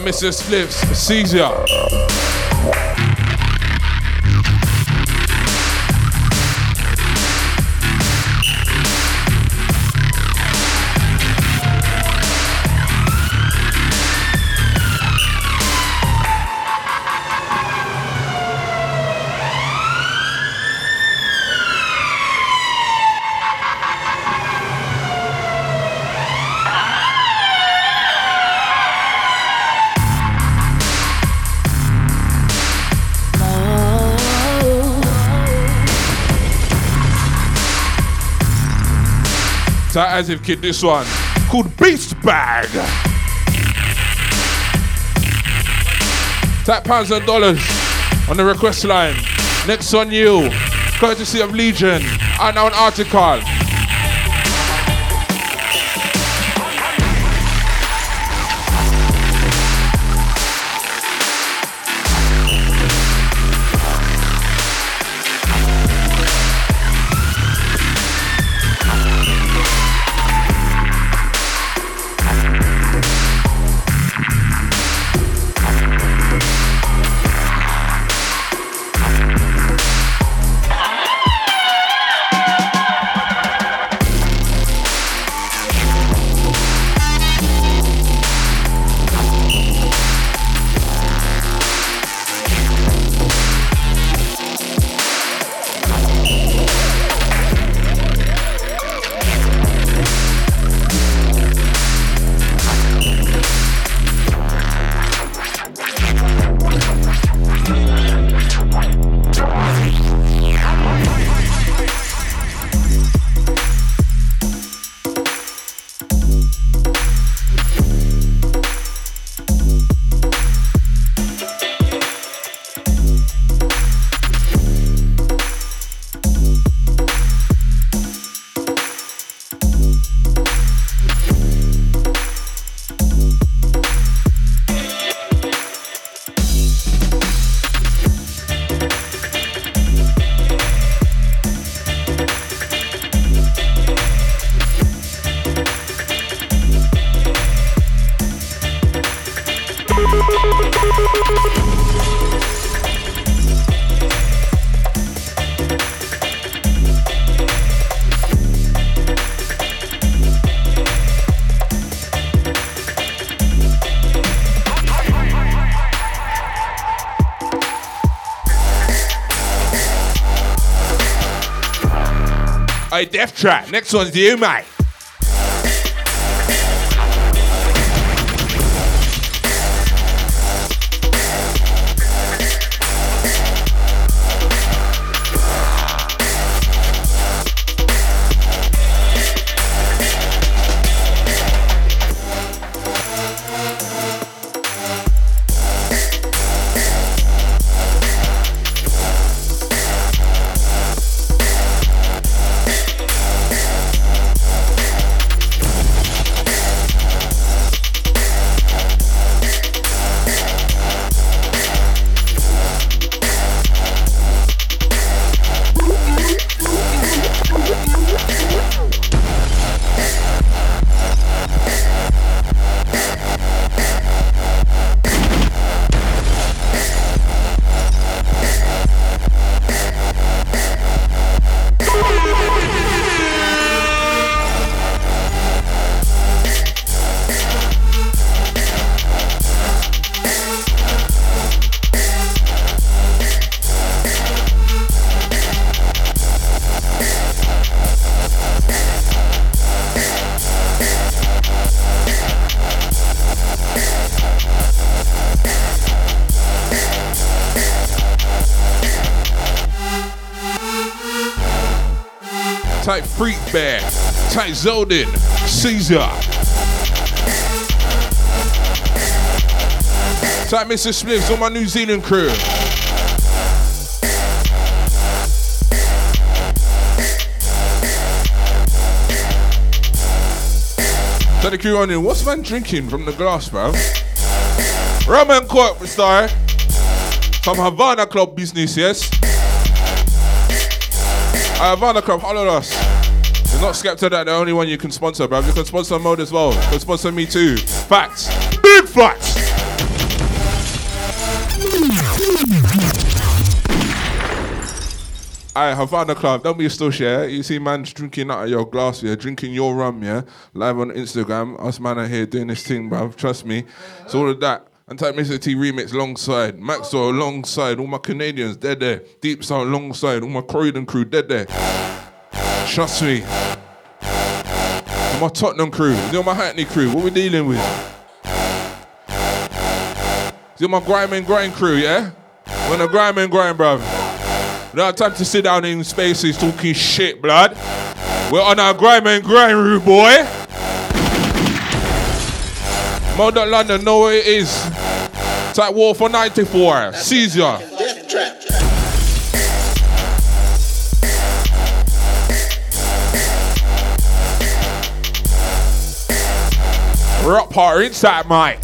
Type Flips, Caesar. As if kid this one called Beast Bag. Tap pounds and dollars on the request line. Next on you, courtesy of Legion, unknown article. Next one's you, mate. Type Zeldin. Caesar. Type Mr. Smiths on my New Zealand crew. Tell the crew on in, what's man drinking from the glass, man? Rum and coke, star. Some Havana Club business, yes? Havana Club, follow us. You're not Skepta that the only one you can sponsor, bro. You can sponsor Mode as well. You can sponsor me too. Facts. Big facts. I Havana Club, don't be a stush, yeah? You see man drinking out of your glass, yeah? Drinking your rum, yeah? Live on Instagram. Us man are here doing this thing, bruv. Trust me. It's all of that. And type Mr. T remix alongside. Maxwell alongside. All my Canadians, dead there. Deep Sound alongside. All my Croydon crew, dead there. Trust me. my Tottenham crew. Is my Hackney crew? What we dealing with? Is my grime and grind crew, yeah? When the grime and grind, bruv. We don't have time to sit down in spaces talking shit, blood. We're on our grime and grind route, boy. Mode London, know where it is. It's Type War for 94. Caesar. Rock party inside, mate.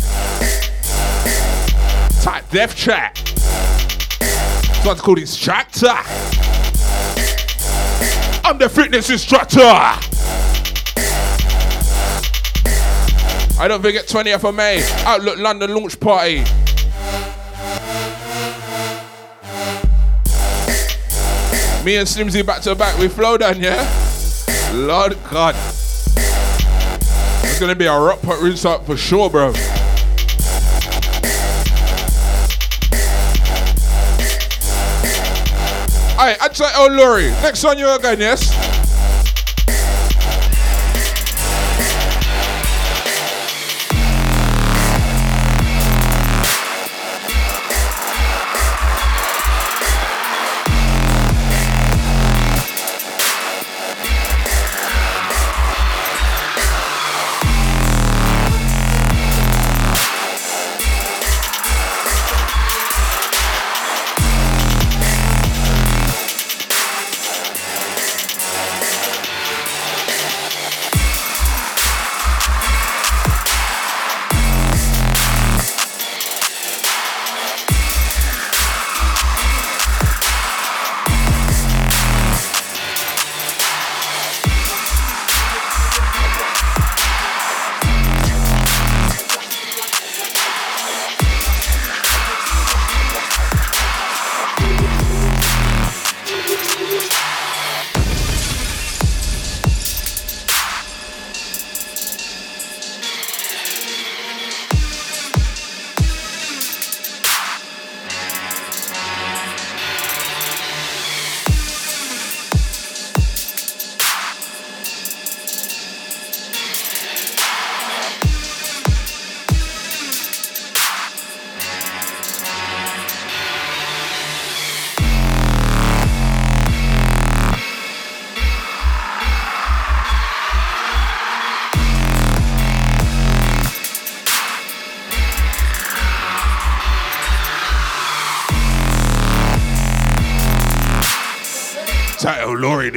Type Death Trap. This one's called Instructor. I'm the fitness instructor. I don't forget 20th of May, Outlook London launch party. Me and Slimzy back to back with Flowdown, yeah? Lord God. It's gonna be a rock rinse up for sure, bro. Alright, I'd say Oh. Next on you're again, yes?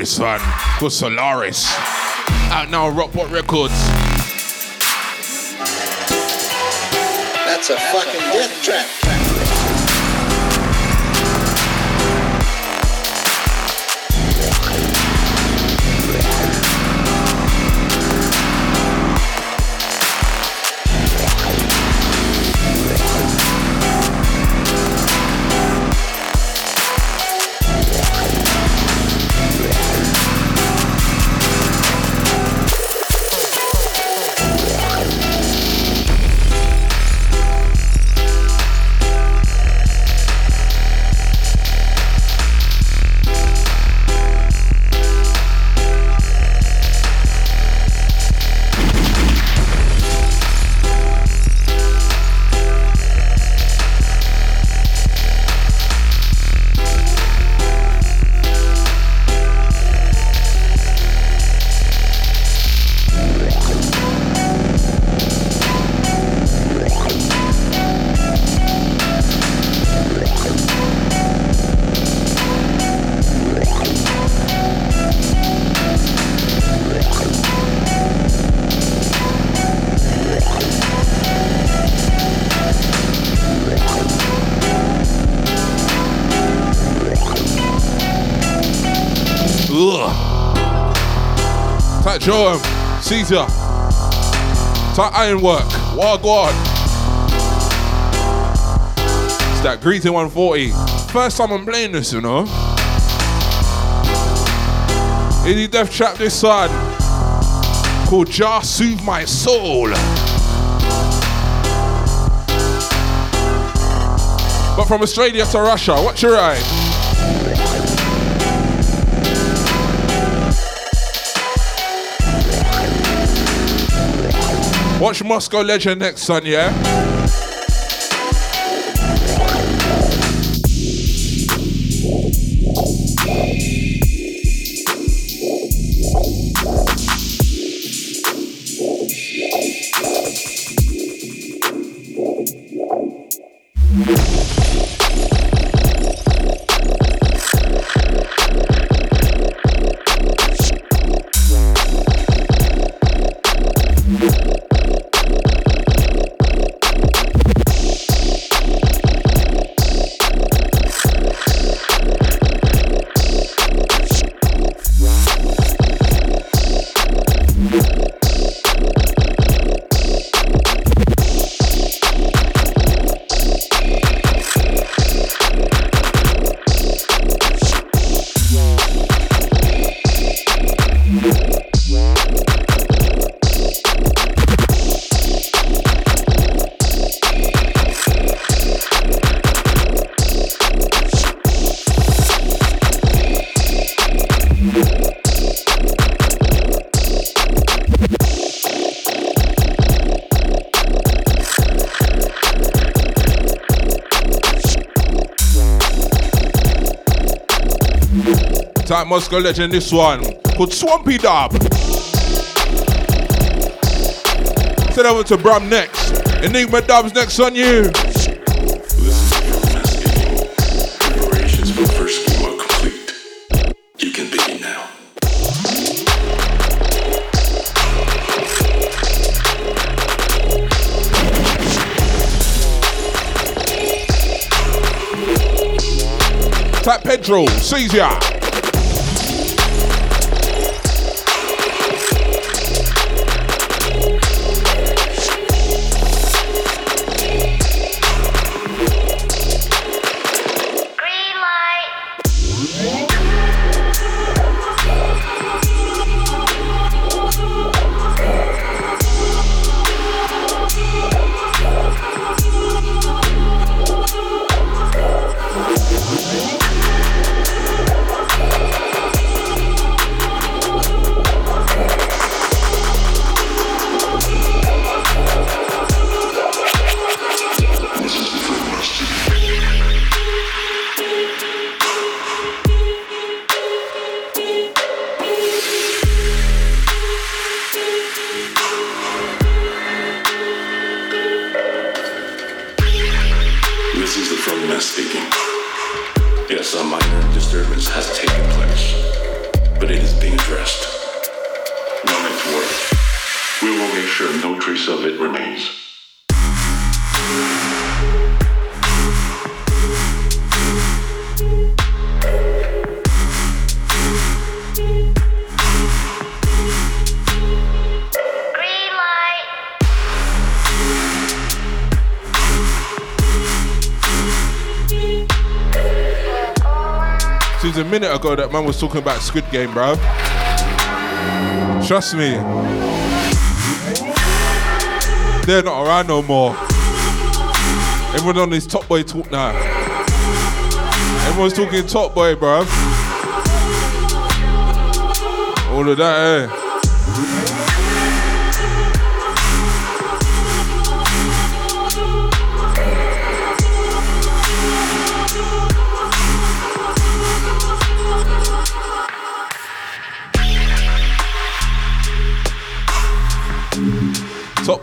This one called Solaris. Out now Rockport Records. That's a fucking death trap. Caesar. Tight Ironwork. What God. It's that Greeting 140. First time I'm playing this, you know. Indie Death Trap this side. Called Jar Soothe My Soul. But from Australia to Russia, watch your eye. Watch Moscow Legend next, son, yeah? Moscow legend this one called Swampy Dub. Send over to Bram next. Enigma Dubs next on you. Preparations for ago, that man was talking about Squid Game, bro. Trust me. They're not around no more. Everyone on this top boy talk now. Everyone's talking top boy, bro. All of that, eh?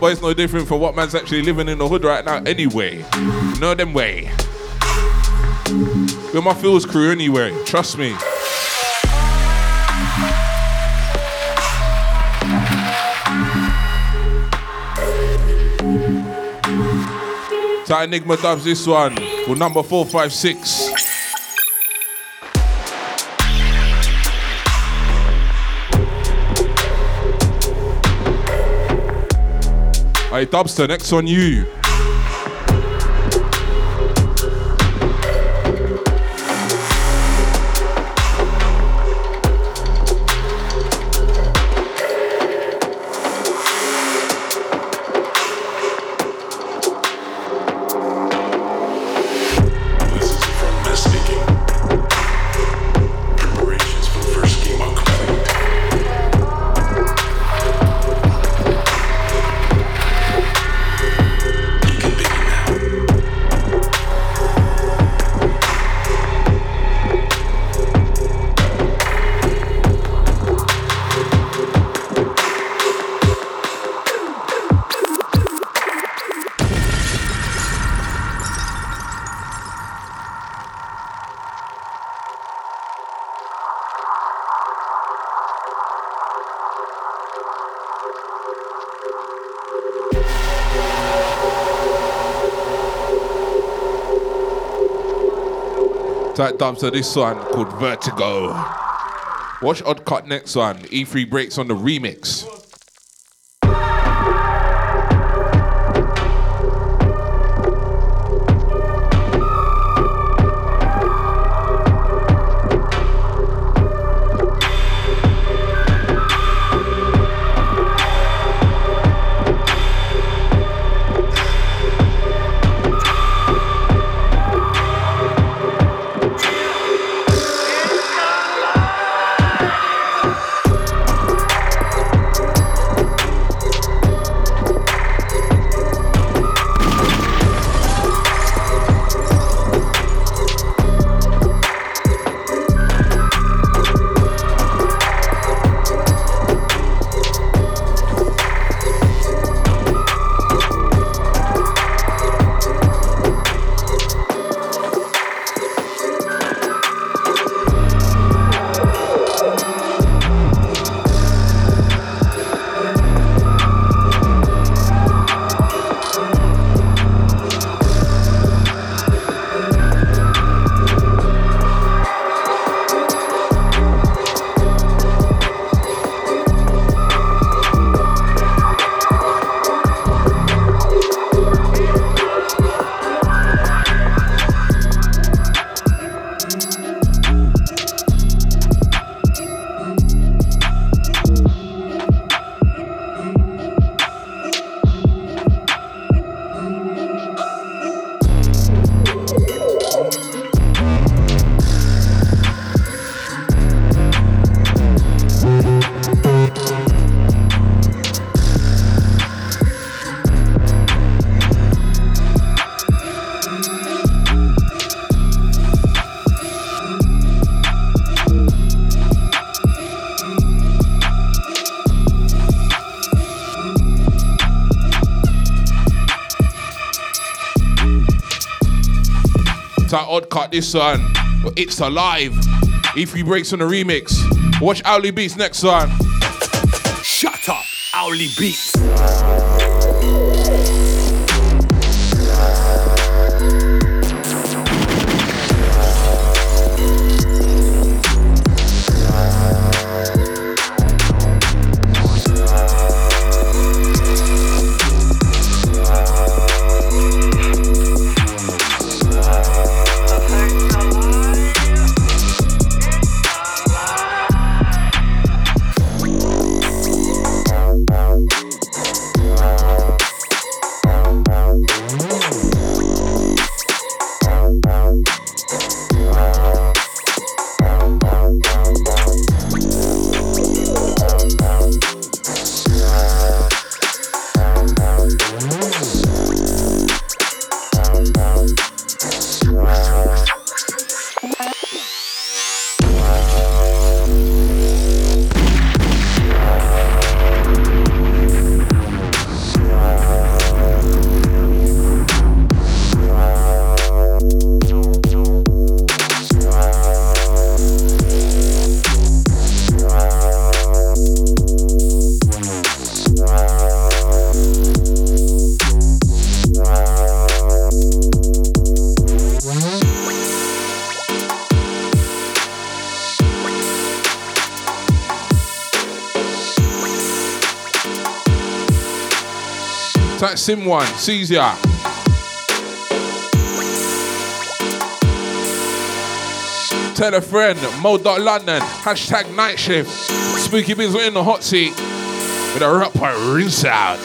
Top boy's no different from what man's actually living in the hood right now anyway. Know them way. We're my Phil's crew anyway, trust me. Tight Enigma dubs this one for number 456. Hey, Dubster, next on you. Tight dump to this one called Vertigo. Watch Odd Cut next one. E3 breaks on the remix. This one. It's alive. E3 breaks on the remix. Watch Owly Beats next one. Shut up, Owly Beats. Sim one, sees ya. Tell a friend, Mo.London, hashtag night shift. Spooky Biz in the hot seat with a rapper rinse out.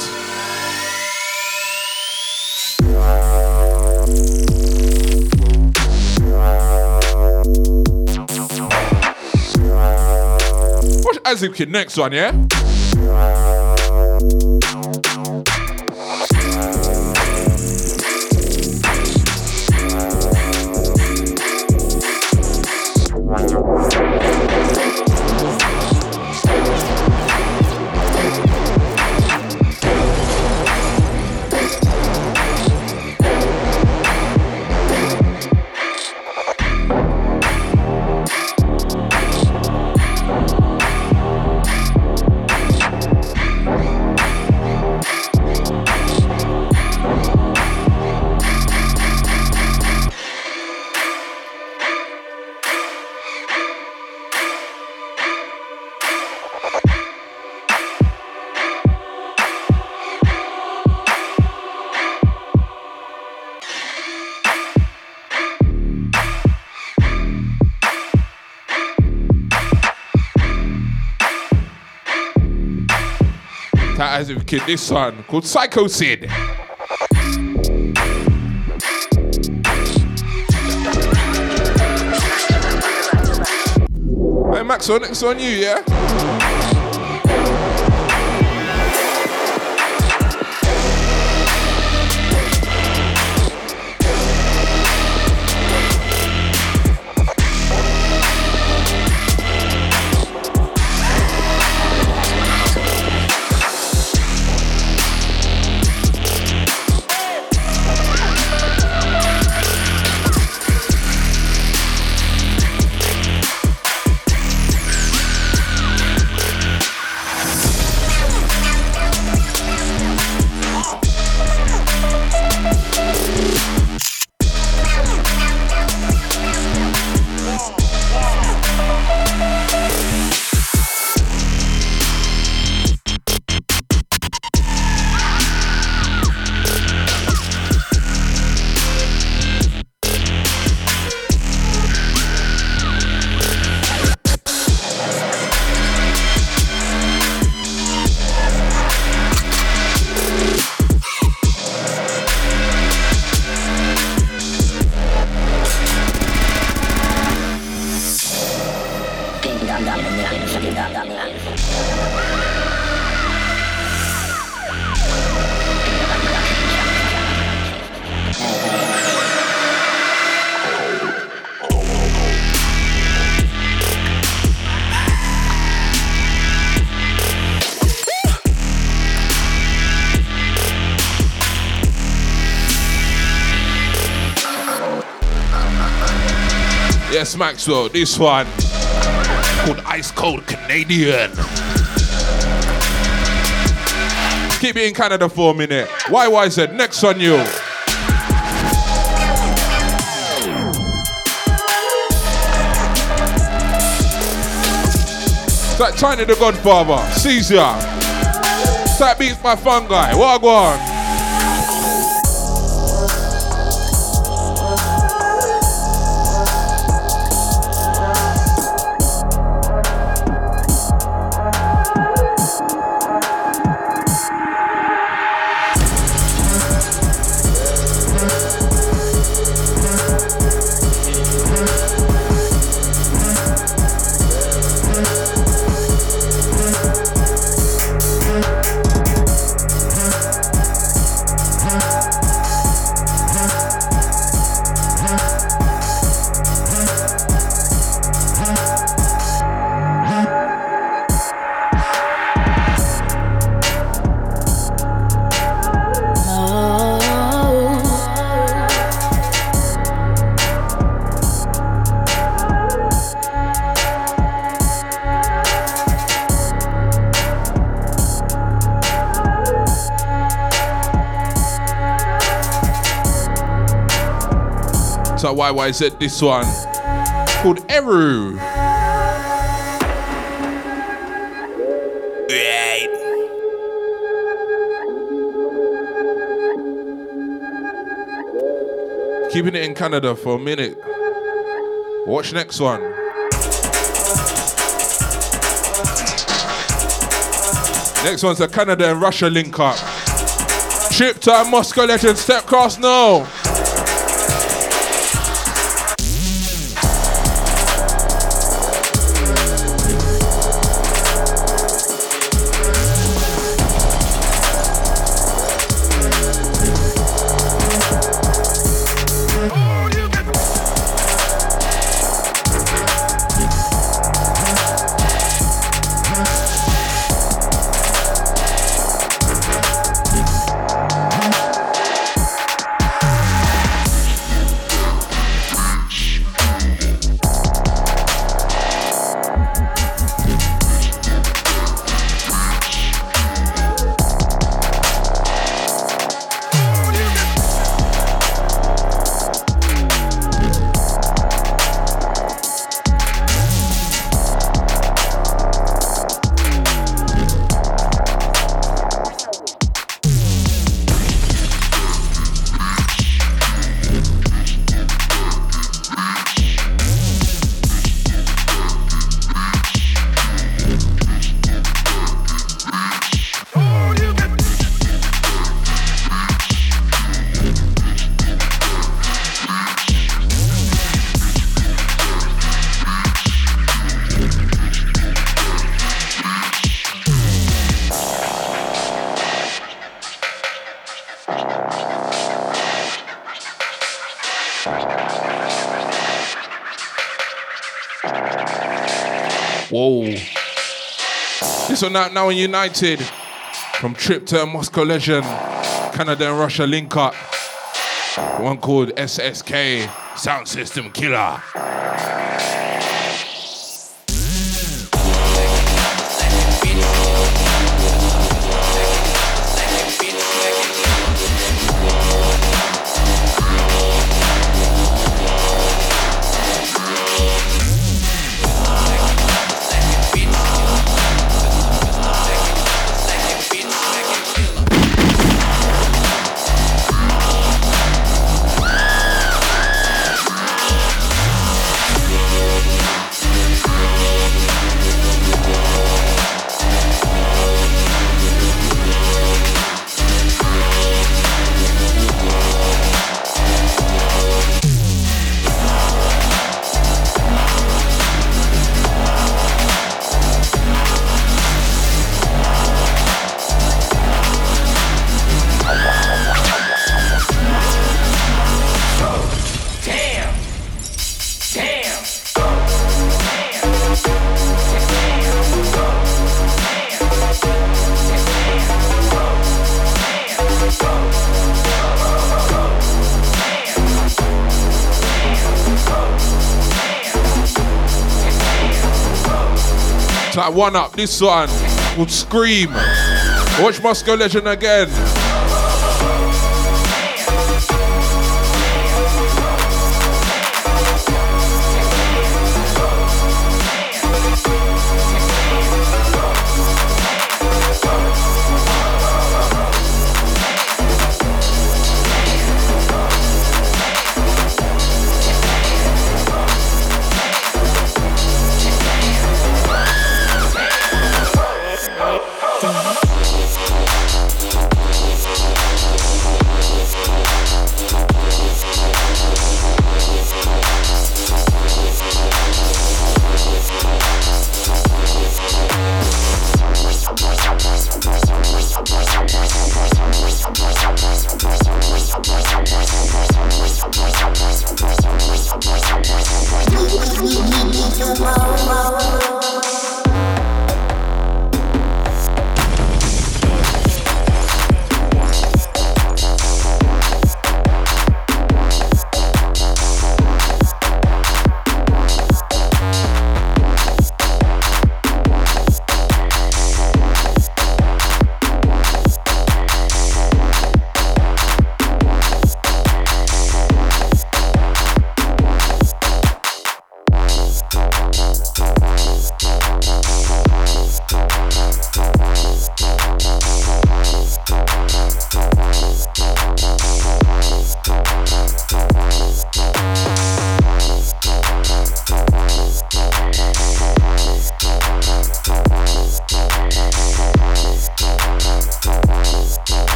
Watch Azim Kid next one, yeah? Kid this one called Psycho Sid. Hey Maxwell, next on you, yeah? Maxwell, this one called Ice Cold Canadian. Keep it in Canada for a minute. YYZ, next on you. Like Tiny the Godfather, Caesar. That beats my fun guy. What YYZ this one called Eru. Keeping it in Canada for a minute. Watch next one. Next one's a Canada and Russia link up. Trip to Moscow legend Stepcross now. So now, now in United, from trip to Moscow legend, Canada and Russia link up. One called SSK, Sound System Killer. One up. This one would scream. Watch Moscow Legend again.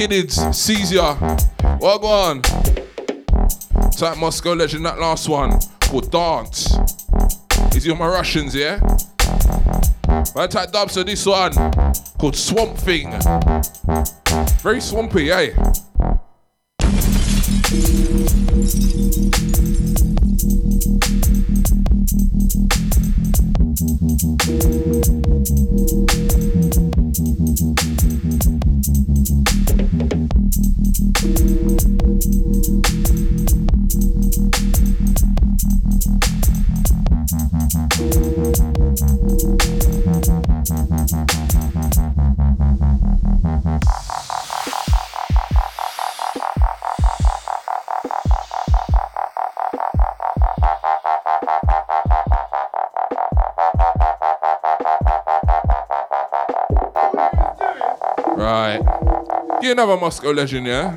That kid is Caesar. What go on? That Moscow legend, that last one. Called Dance. Is he on my Russians, yeah? Right type dubs to this one called Swamp Thing. Very swampy, eh? You another Moscow legend, yeah?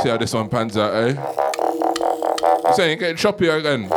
See how this one pans out, eh? Saying getting choppy again?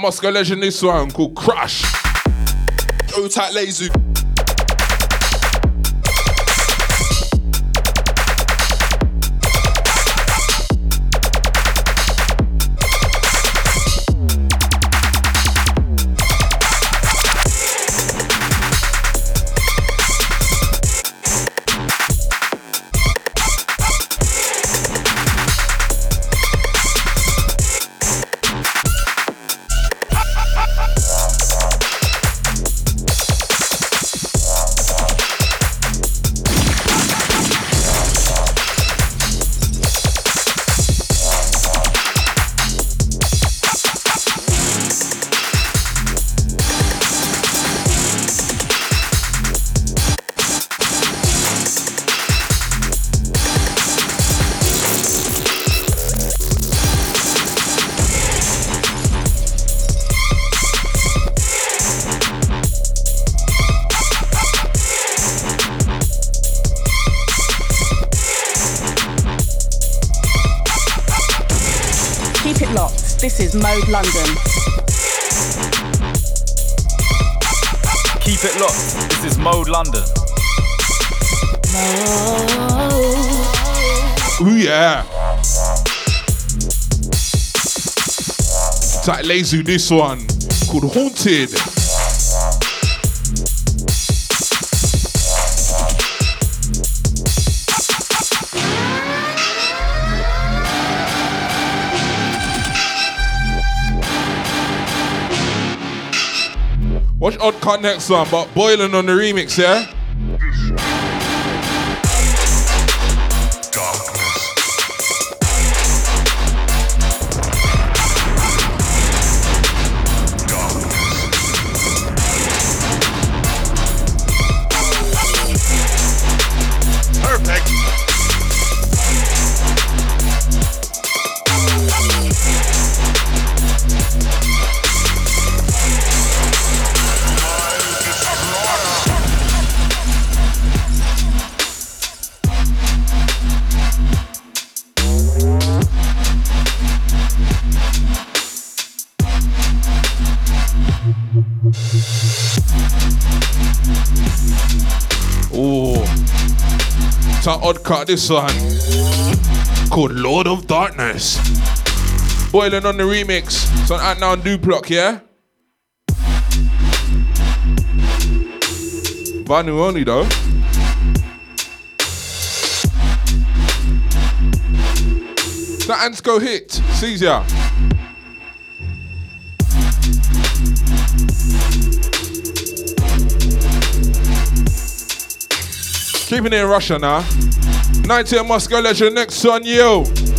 Moscow legend this one called Crush. O tight lazy. London. Ooh, yeah. Tight lazy, this one called Haunted. Watch Odd Cut next one, but Boylan on the remix, yeah? Odd cut this one called Lord of Darkness. Boylan on the remix. It's on Ant Now Duploc, yeah? Vanu only though. The ants go hit. Sees ya. Keeping it in Russia now. 90 Moscow Legend, next on you.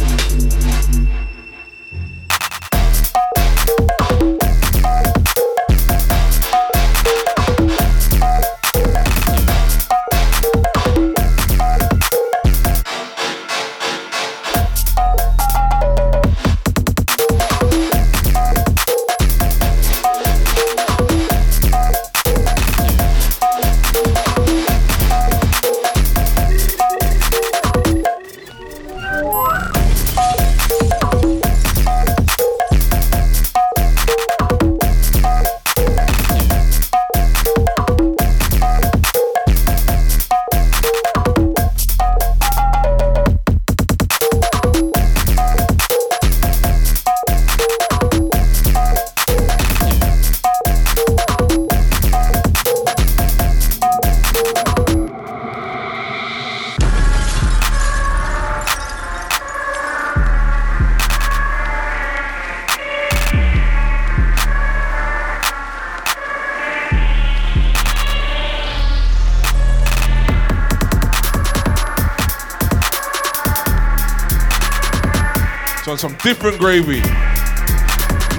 Different gravy.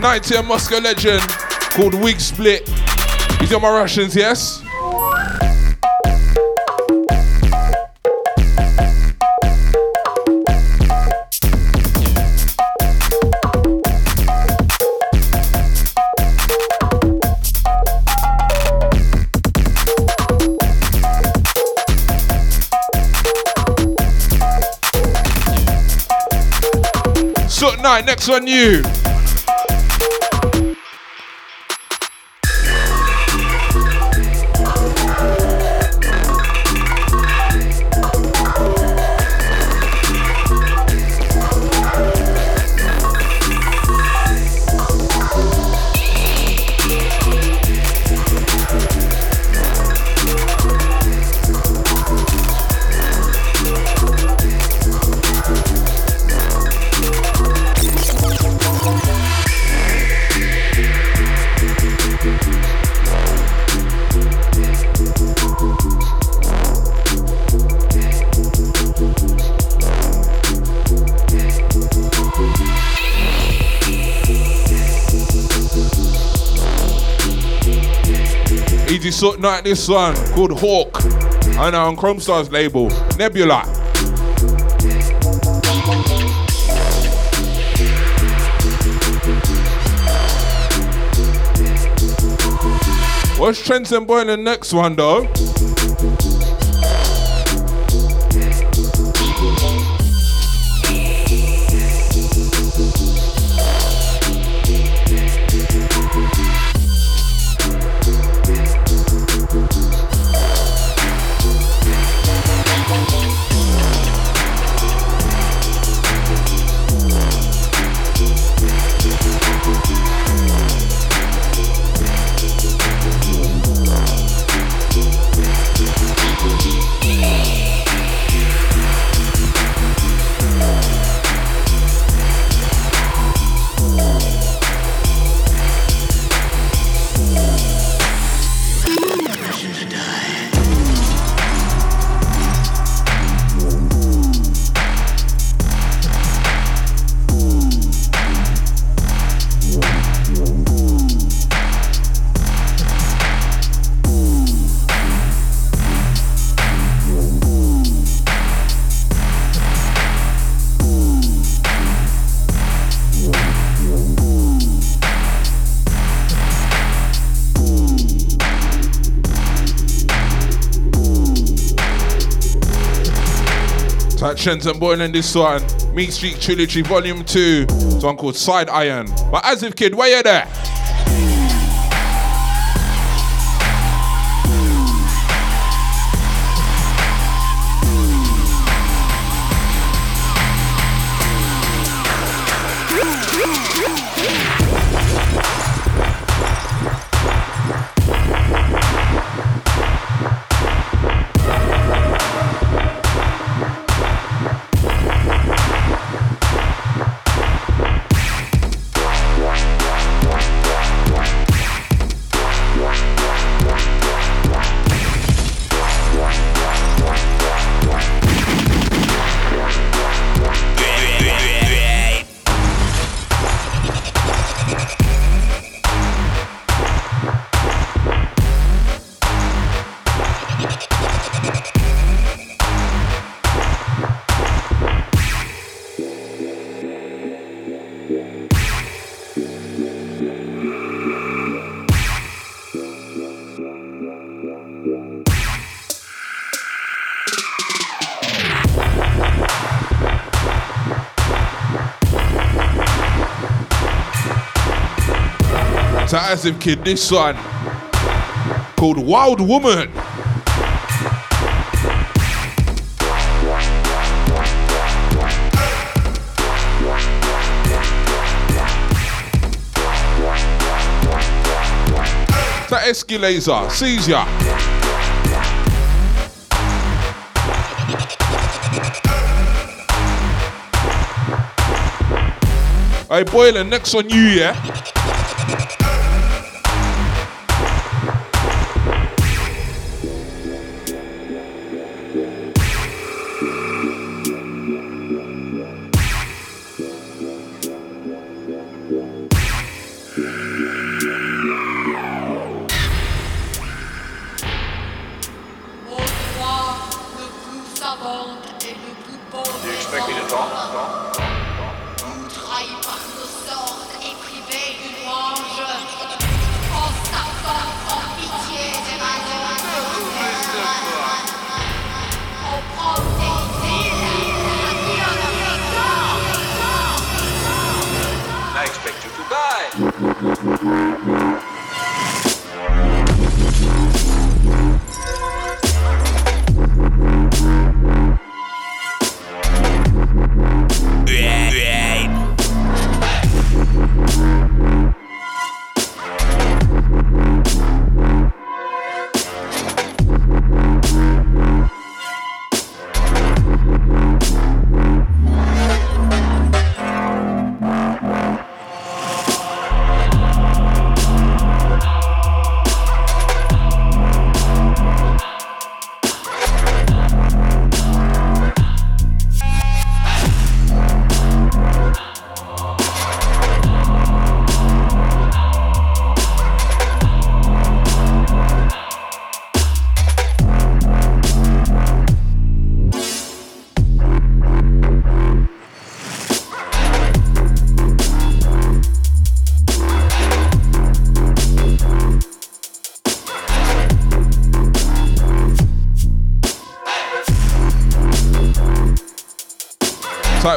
90 Moscow legend called Wig Split. These are my Russians, yes? One, you. Something like this one called Hawk. I know on Chrome Stars label. Nebula. What's Trenton Boy in the next one though? Trends and Boylan this one. Mean Street Trilogy Volume 2. This one called Side Iron. But as if kid, where you there? Massive kid, this one called Wild Woman. That Escalator sees ya. Hey, Boiler, next on you, yeah?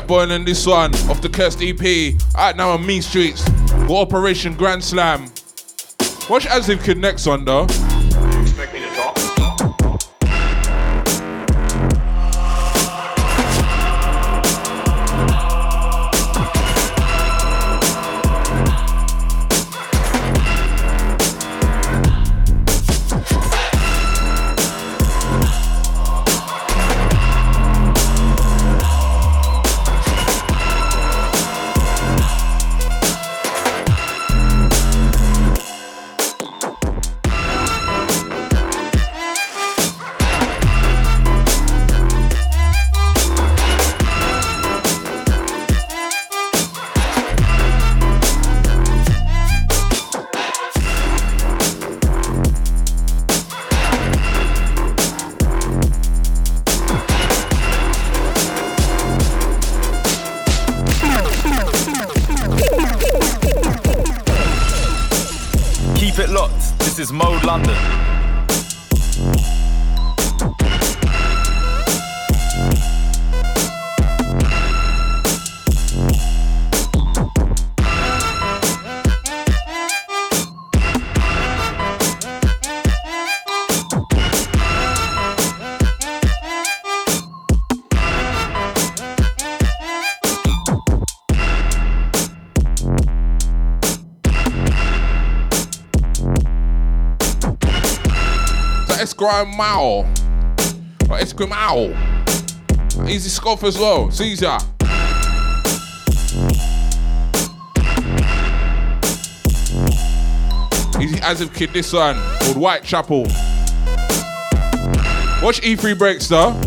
Boiling this one off the Cursed EP. Out now on Mean Streets. Got Operation Grand Slam. Watch As If next one though. Esquimau. Or Esquimau. Easy scoff as well. Caesar. Easy as if kid this one called Whitechapel. Watch E3 breaks though.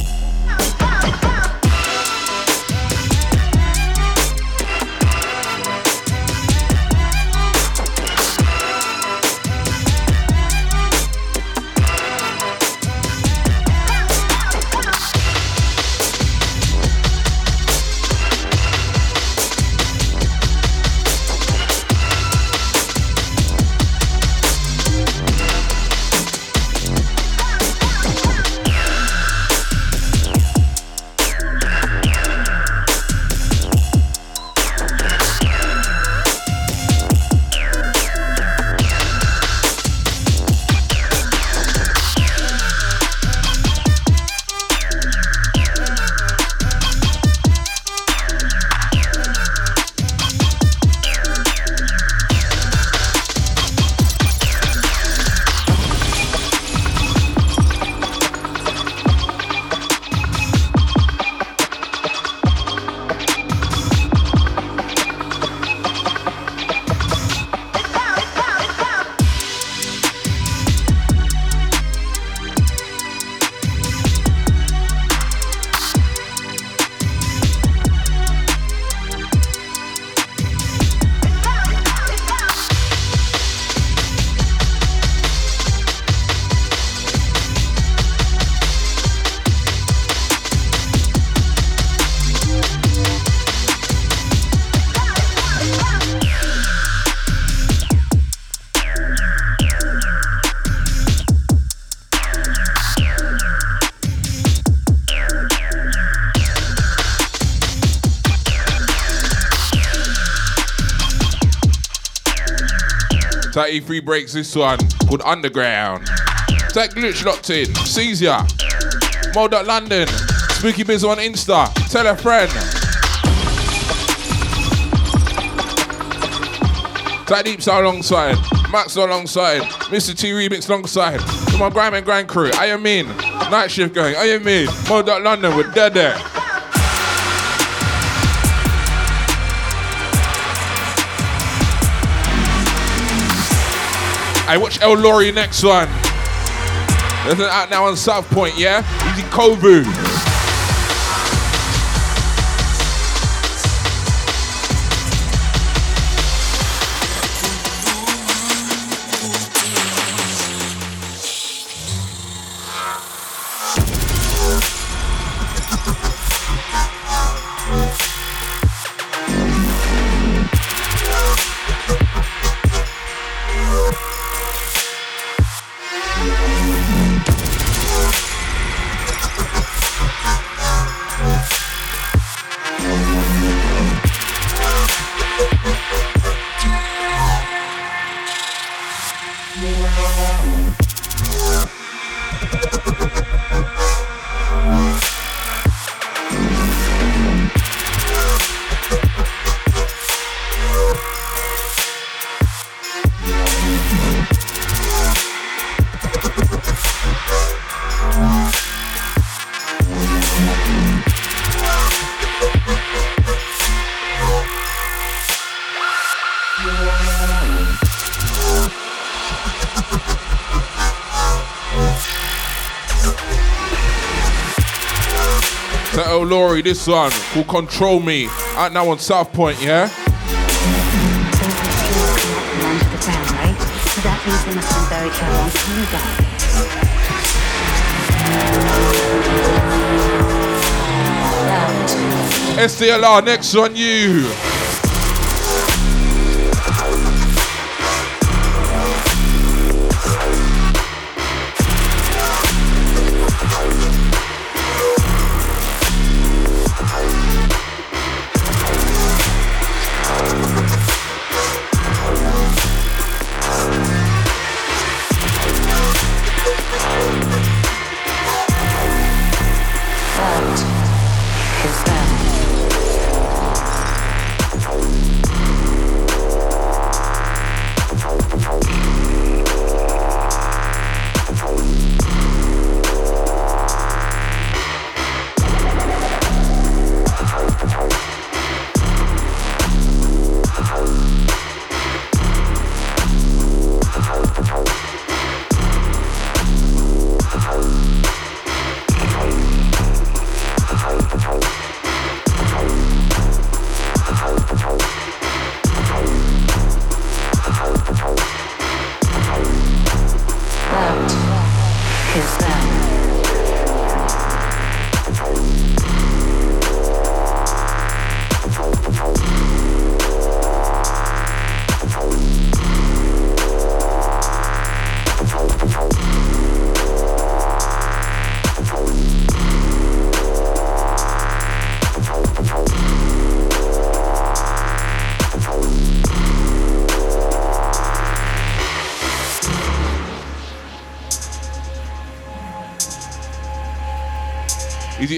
That E3 breaks this one called Underground. Tech glitch locked in. Caesar. Mode London. Spooky Biz on Insta. Tell a friend. That Deeps alongside. Max alongside. Mr. T Remix alongside. With my grime and grind crew. I am in. Night shift going. I am in. Mode London with Dead there. I watch El Lori next one. An out now on South Point, yeah? Easy Kovu. This one called Control Me. Out now on South Point, yeah? That. SDLR, next on you.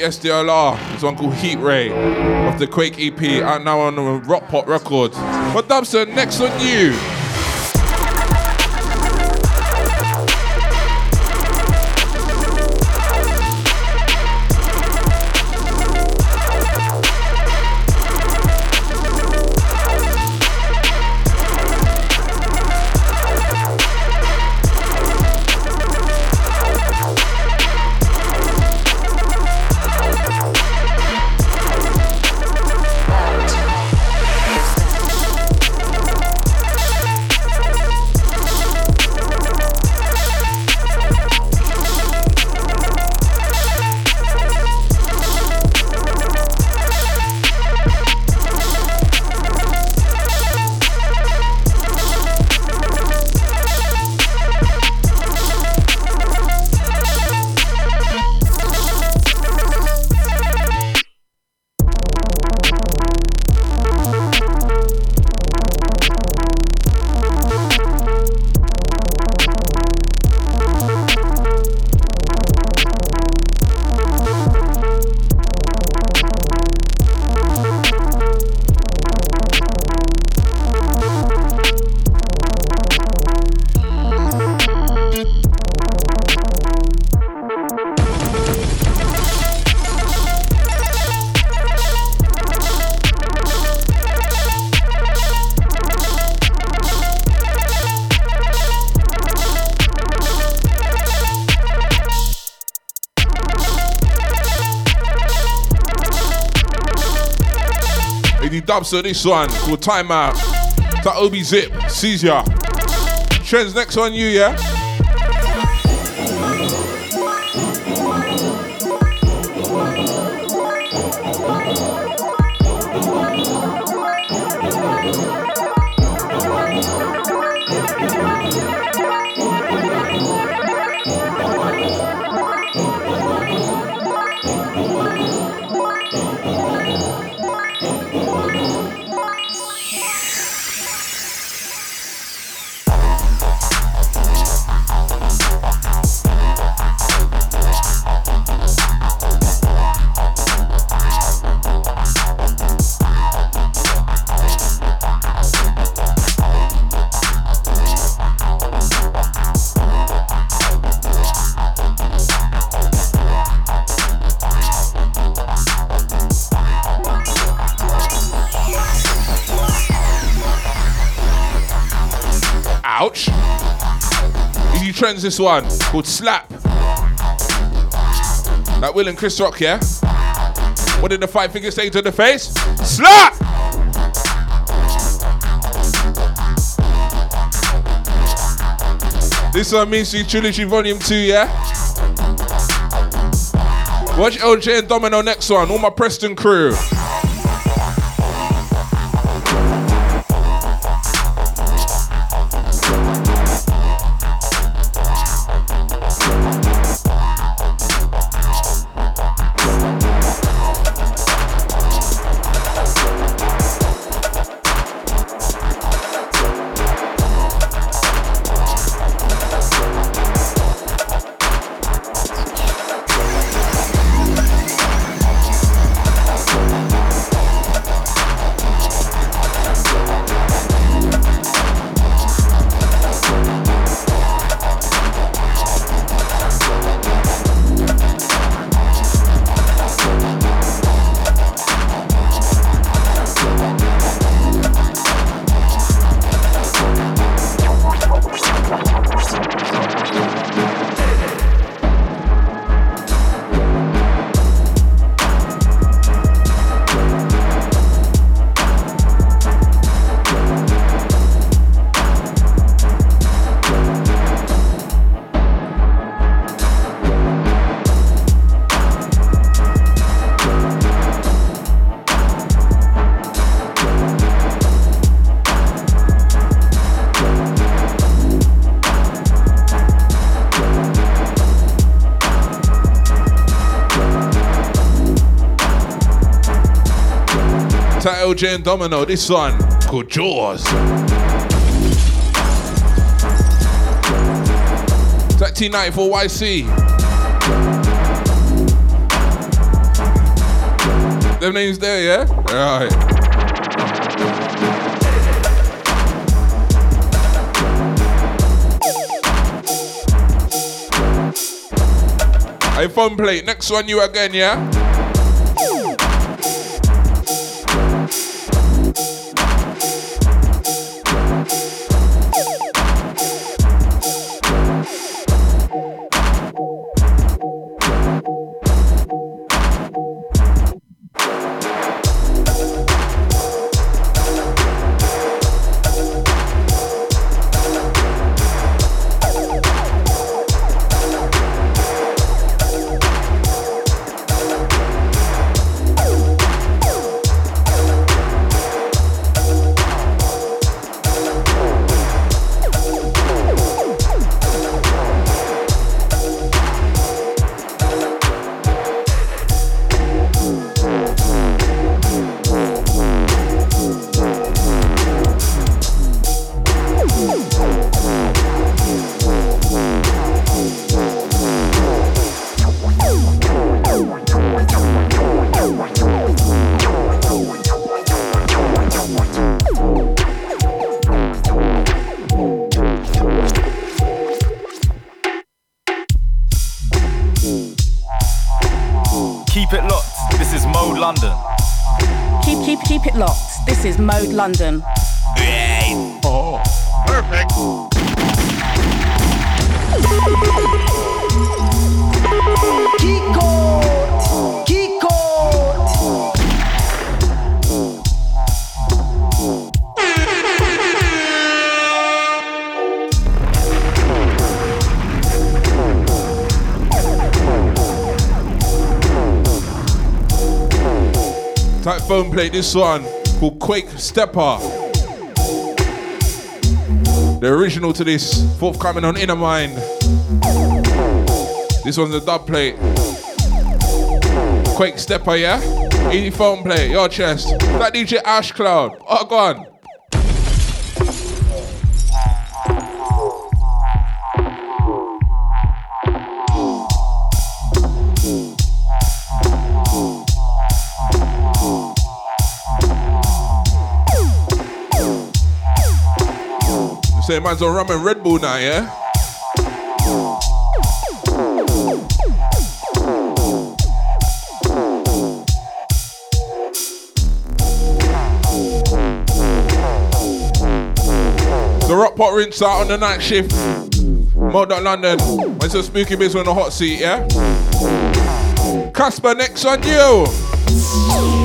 SDLR. This one called Heat Ray of the Quake EP out now on the Rockpot Records. But Dubson, next on you. So this one called Time Out. That Obi Zip ya. Trends next on you, yeah? Trends this one called Slap. That Will and Chris Rock, yeah? What did the five fingers say to the face? Slap! This one means you Trilogy Volume 2, yeah? Watch LJ and Domino next one, all my Preston crew. LJ and Domino. This one called Jaws. That T94 YC. Them names there, yeah? Alright. iPhone plate. Next one, you again, yeah? London. Oh, perfect. Type phone play this one called Quake Stepper. The original to this, forthcoming on Inner Mind. This one's a dub plate. Quake Stepper, yeah? Easy phone play, your chest. That DJ Ash Cloud. Oh, go on. Say man's on rum and Red Bull now, yeah? The rock pot rinse out on the night shift. Mod London. When's the spooky biz on the hot seat, yeah? Caspa, next on you.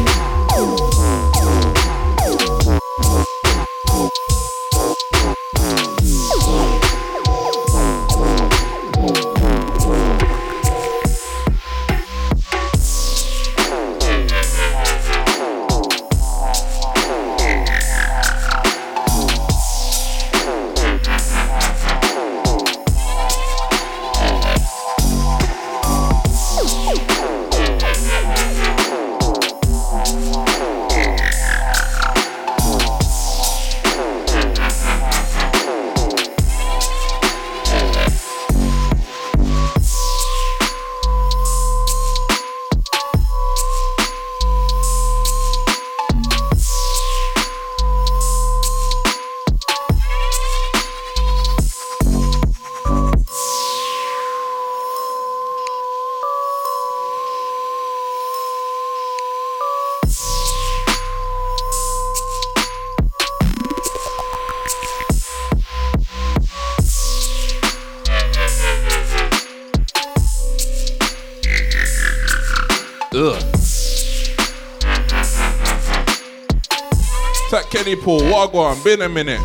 Paul, Wagwan, been a minute.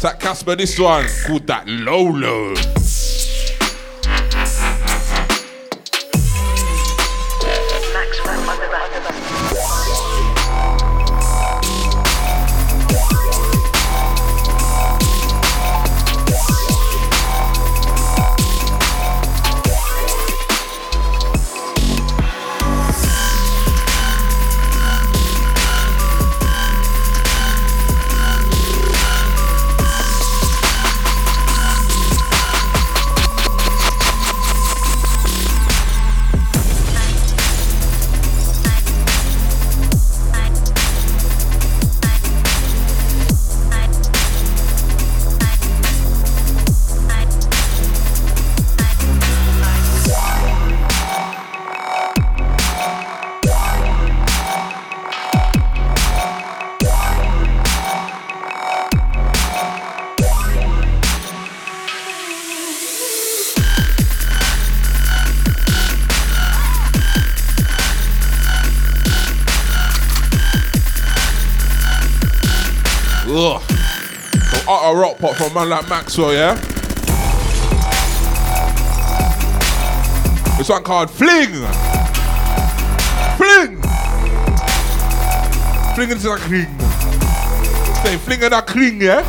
That Caspa, this one called that Lolo. Man like Maxwell, yeah? This one called Fling. Fling. Fling into the kling. Say fling in the kling, yeah?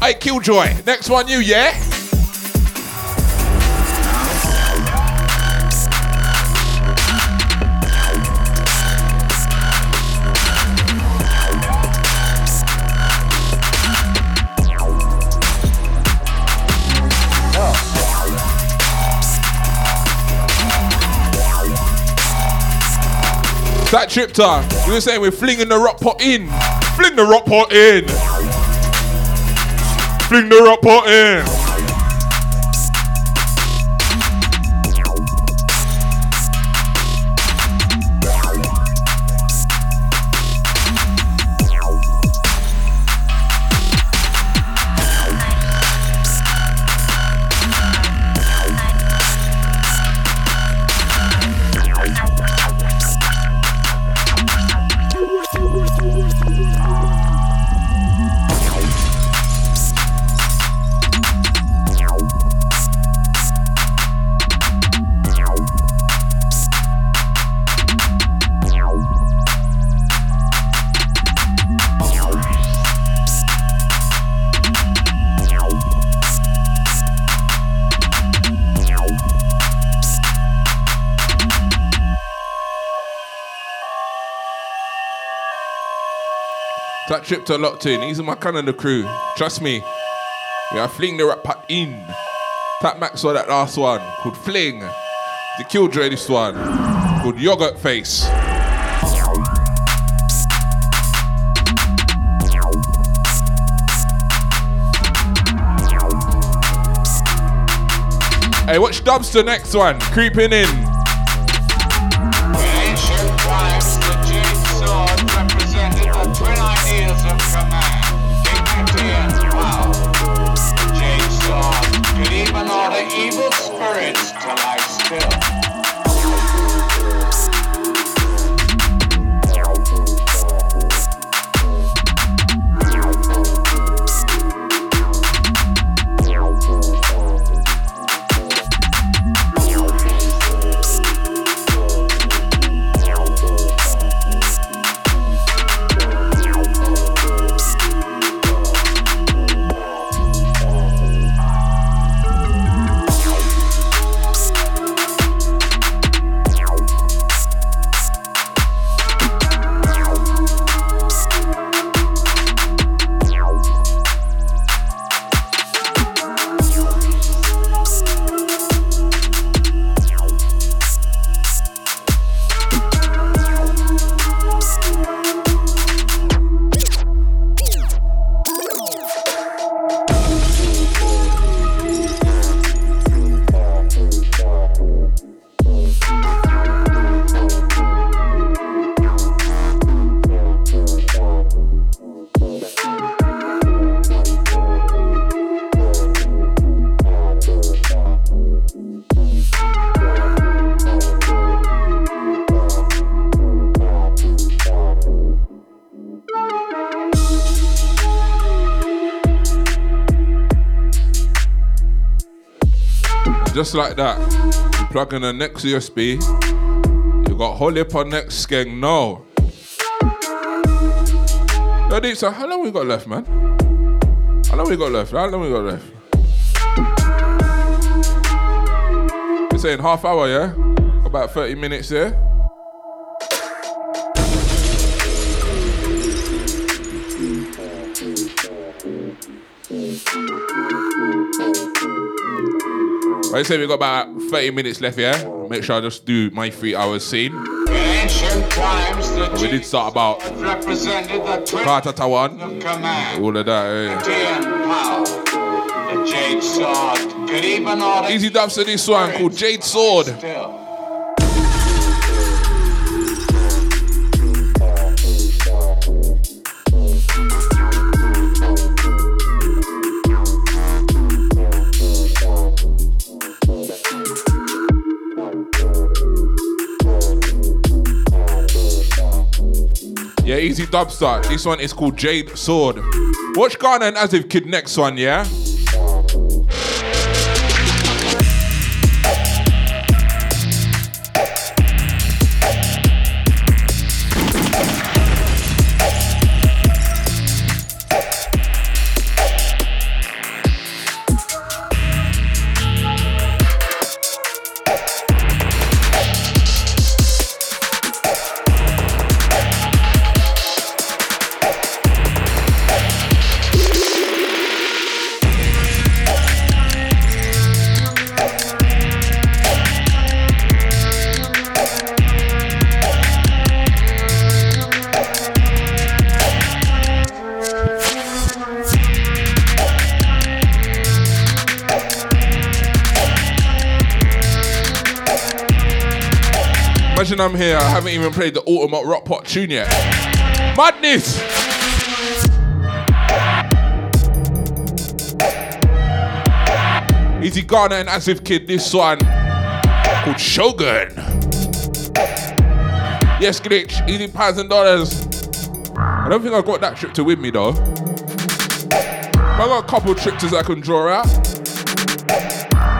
Hey, Killjoy. Next one, you, yeah? That trip time. You were saying we're flinging the rock pot in. Fling the rock pot in. Fling the rock pot in. Locked in. These are my Canada crew. Trust me. We are fling the rap pot in. Tap Max saw that last one called Fling. The Killjoy this one called Yogurt Face. Hey, watch Dubs the next one. Creeping in. Just like that. You plug in the next USB. You got heap on next skeng. No. Yo, Deep, so how long we got left, man? How long we got left? How long we got left? You're saying half hour, yeah? About 30 minutes, yeah? I say we got about 30 minutes left, yeah? Make sure I just do my three hours scene. Times, we did start about Carter Tawan. All of that, eh? Jade Sword Easy dubs to this one called Jade Sword. Still. Yeah, easy dub start. This one is called Jade Sword. Watch Ghana and As If Kid next one, yeah? I'm here, I haven't even played the Ultimate Rock Pot tune yet. Madness! Easy Ghana and As If Kid, this one called Shogun. Yes, glitch, easy pounds and dollars. I don't think I've got that trip to with me though. I got a couple trips I can draw out.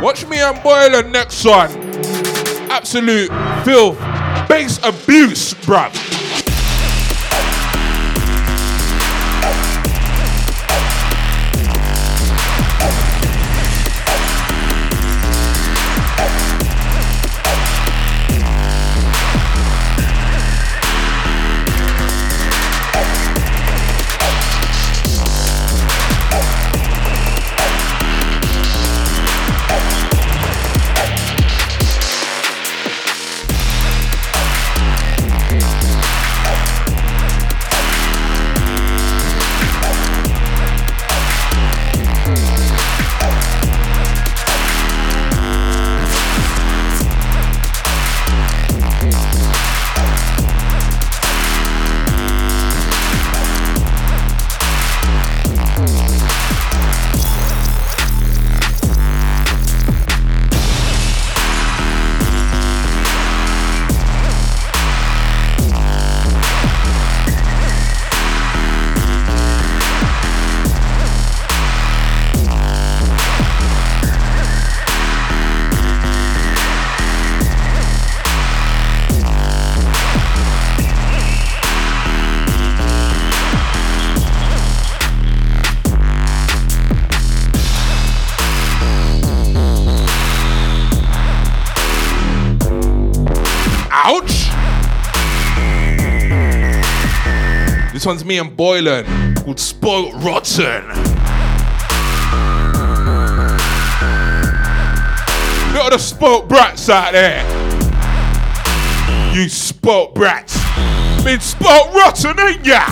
Watch me and Boylan next one. Absolute filth. Bass abuse, bruv. One's me and Boylan called Spoilt Rotten. Look at the spoilt brats out there. You spoilt brats. Been spoilt rotten, ain't ya?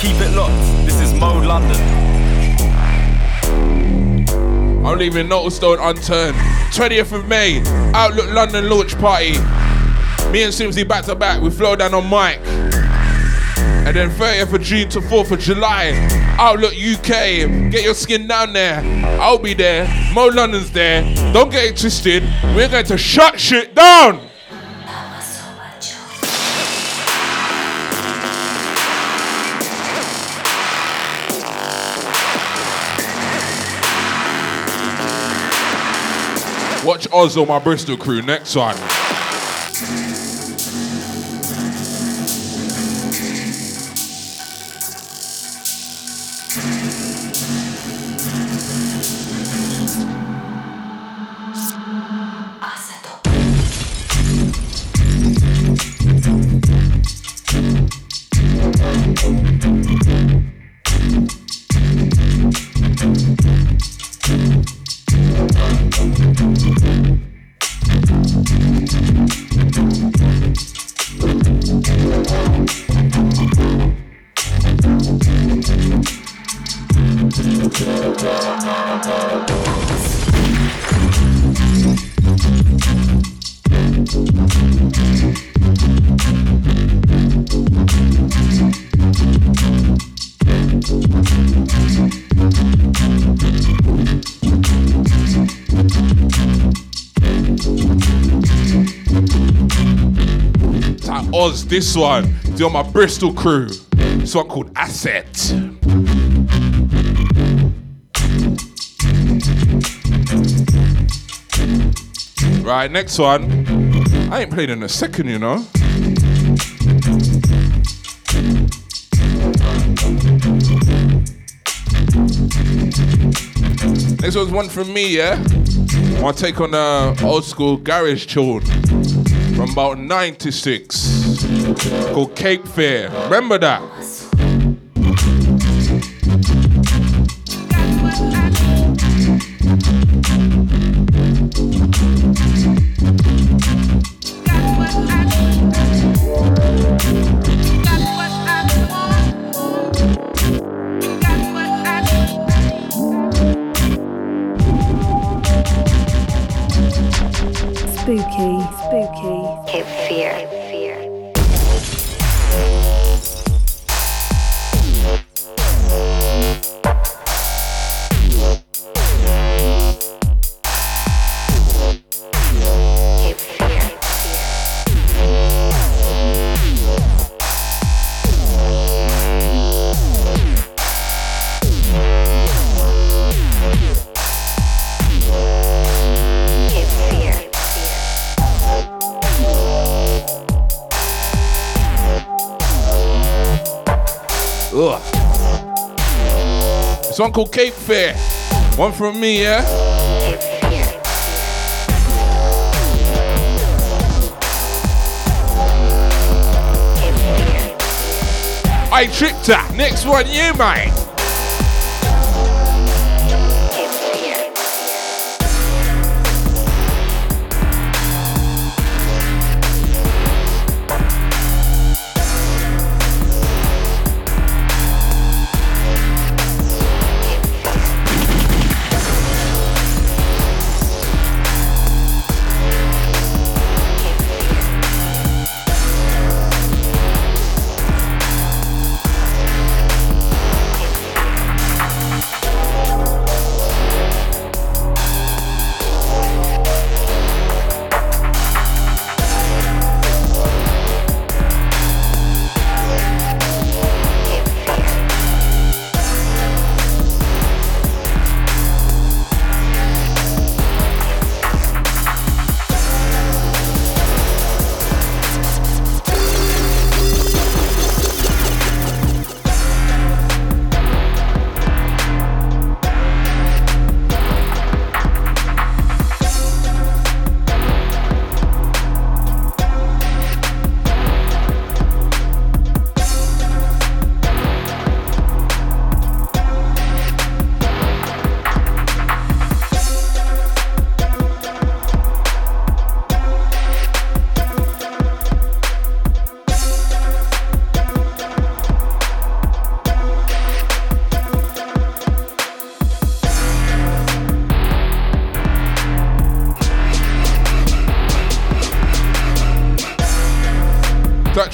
Keep it locked. This is Mode London. I'm leaving no stone unturned. 20th of May, Outlook London launch party. Me and Simsy back to back with Flowdan on mic. And then 30th of June to 4th of July, Outlook UK. Get your skin down there. I'll be there. Mo London's there. Don't get it twisted. We're going to shut shit down. Watch Ozzo, my Bristol crew, next one. This one. Do my Bristol crew. This one called Asset. Right, next one. I ain't played in a second, you know. Next one's one from me, yeah? To take on a old school garage tune from about 96 called Cape Fear. Remember that? One called Cape Fear. One from me, yeah? I tricked her. Next one, you, mate.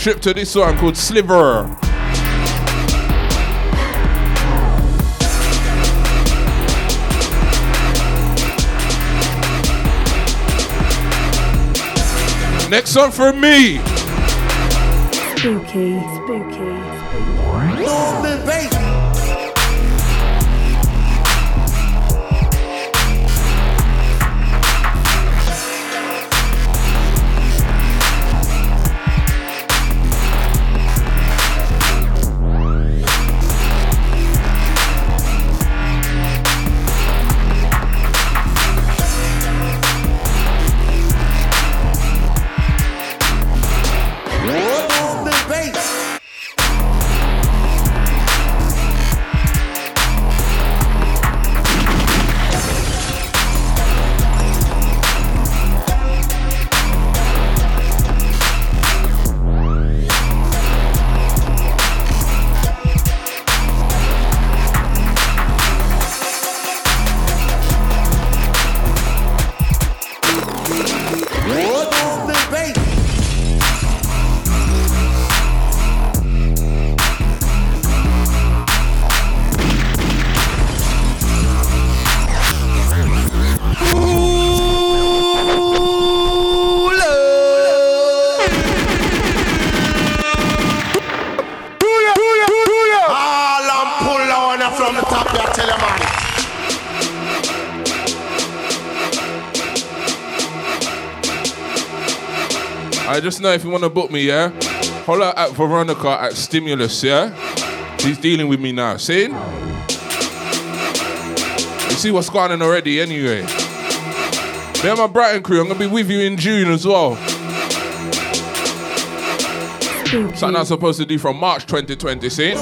Trip to this one called Sliver. Next one for me. Spooky, spooky. Movement, Just know if you want to book me, yeah, holler at Veronica at Stimulus, yeah. She's dealing with me now. See? You see what's going on already, anyway. Me and my Brighton crew, I'm gonna be with you in June as well. Something I'm supposed to do from March 2020, see?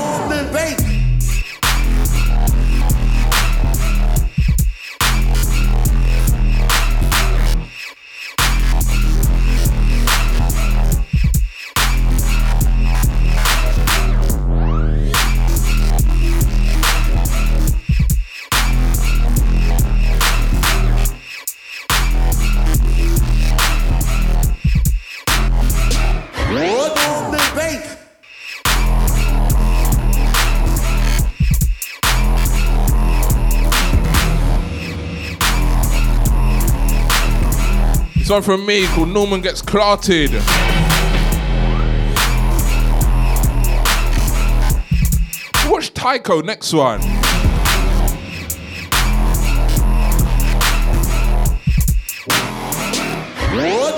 This one from me called Norman Gets Clarted. Watch Tycho next one. Easy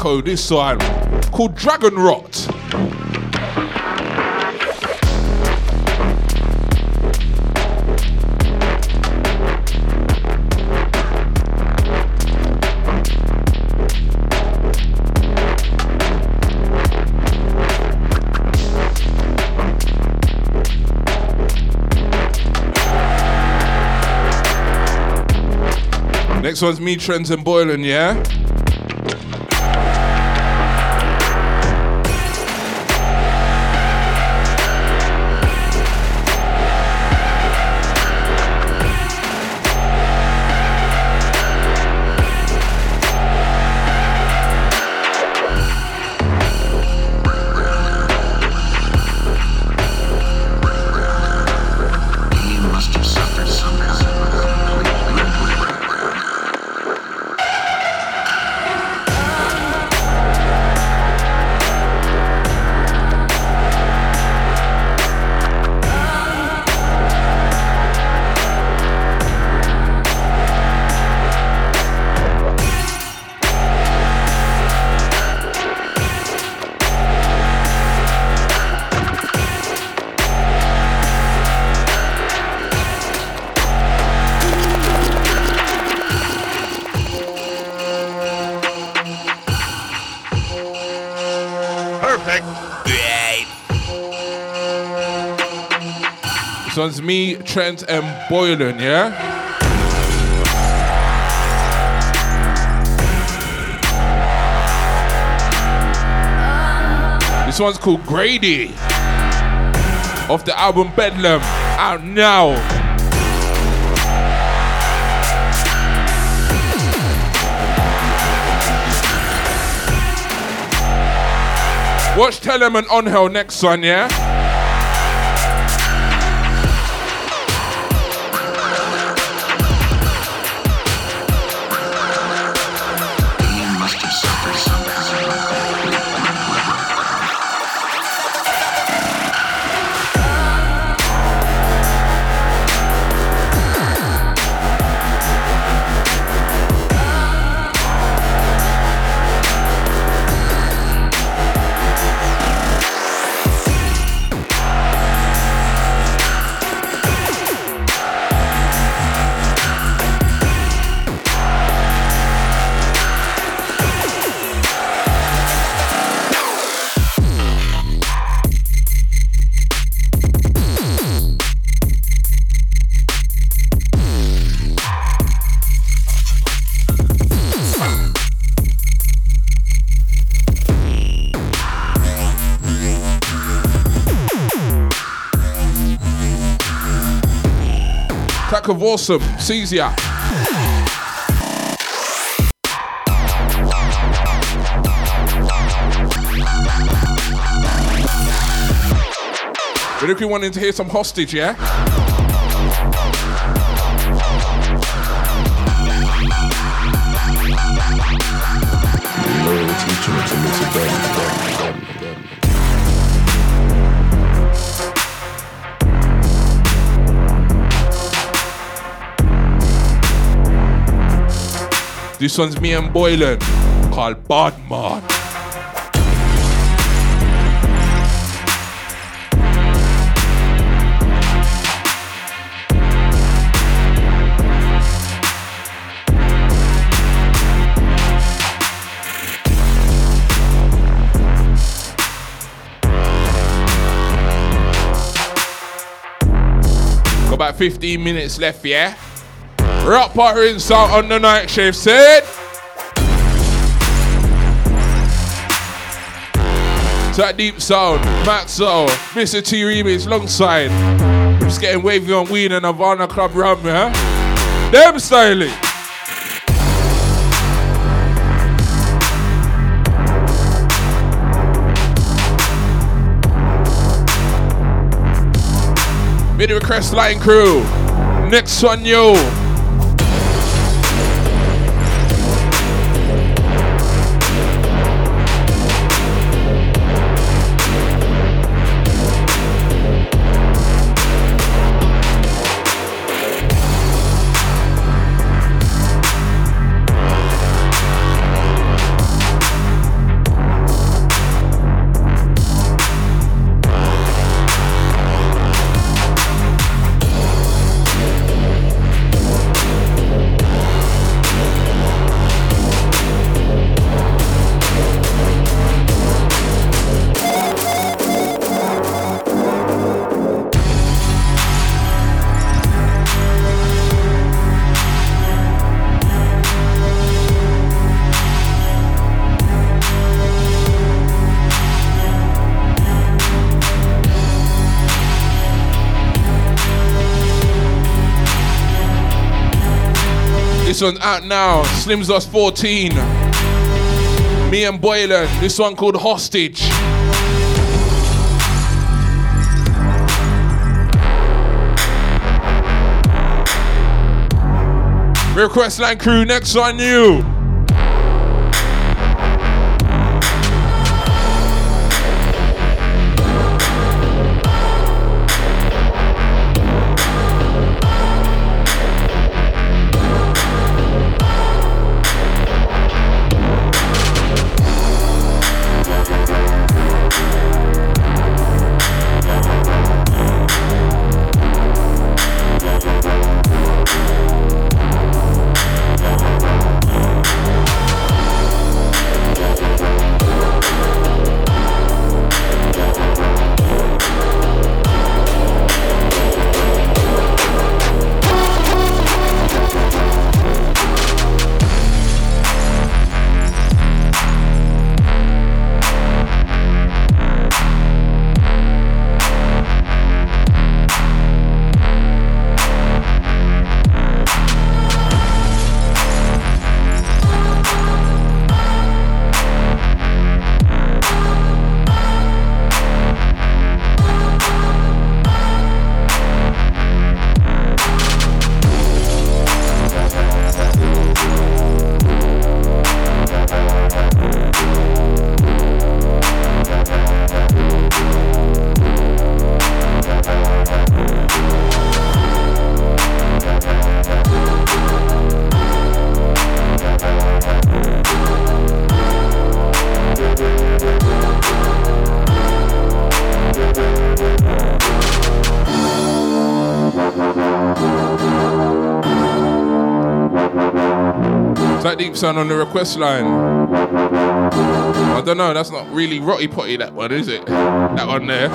Tycho, this one called Dragon Rot. Next one's me, Trends and Boylan, yeah? Me, Trent, and Boylan, yeah? This one's called Grady. Off the album Bedlam. Out now. Watch Tell 'em and On Hell next one, yeah? Of awesome. Sees ya. If you wanting to hear some hostage, yeah? This one's me and Boylan called Badman. Got about 15 minutes left, yeah? Rock pottering sound on the night shift, said. That deep sound, Maxo, Mr. T remix alongside. Just getting wavy on weed and Havana Club rum, yeah? Them styling. Mid request line crew. Next one, yo. Out now. Slim's Lost 14. Me and Boylan. This one called Hostage. Request line crew, next on you. Sound on the request line. I don't know, that's not really rotty potty, that one, is it? That one there.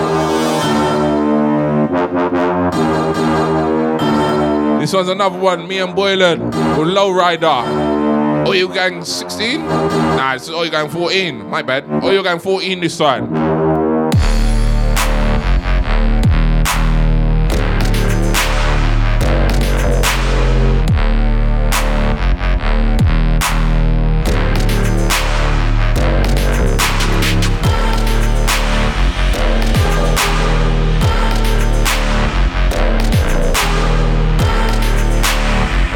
This one's another one, me and Boylan, with Lowrider. Oil Gang 16? Nah, it's Oil Gang 14. My bad. Oil Gang 14 this time.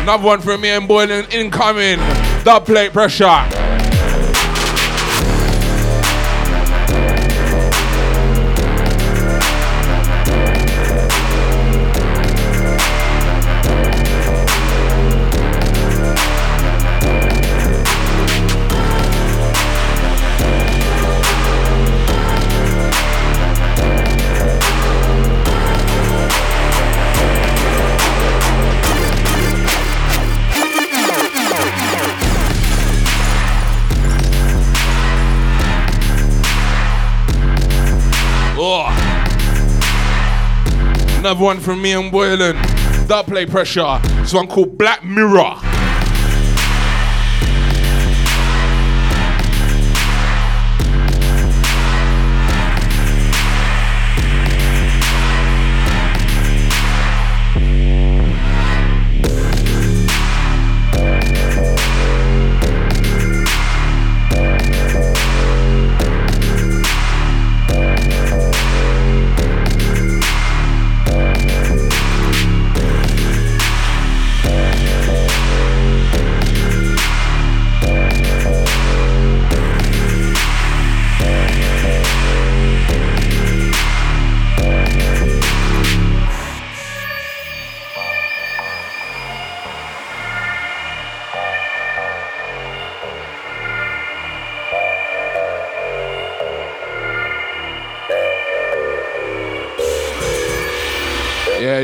Another one from me and Boylan incoming. Dub plate pressure. Another one from me and Boylan. That play pressure. This one called Black Mirror.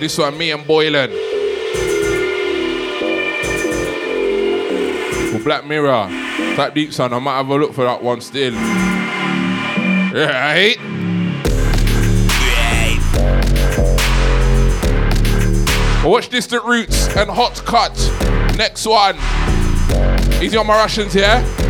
This one, me and Boylan. For Black Mirror. Type deep son, I might have a look for that one still. Right? Watch Distant Roots and Hot Cut. Next one. Easy on my Russians here. That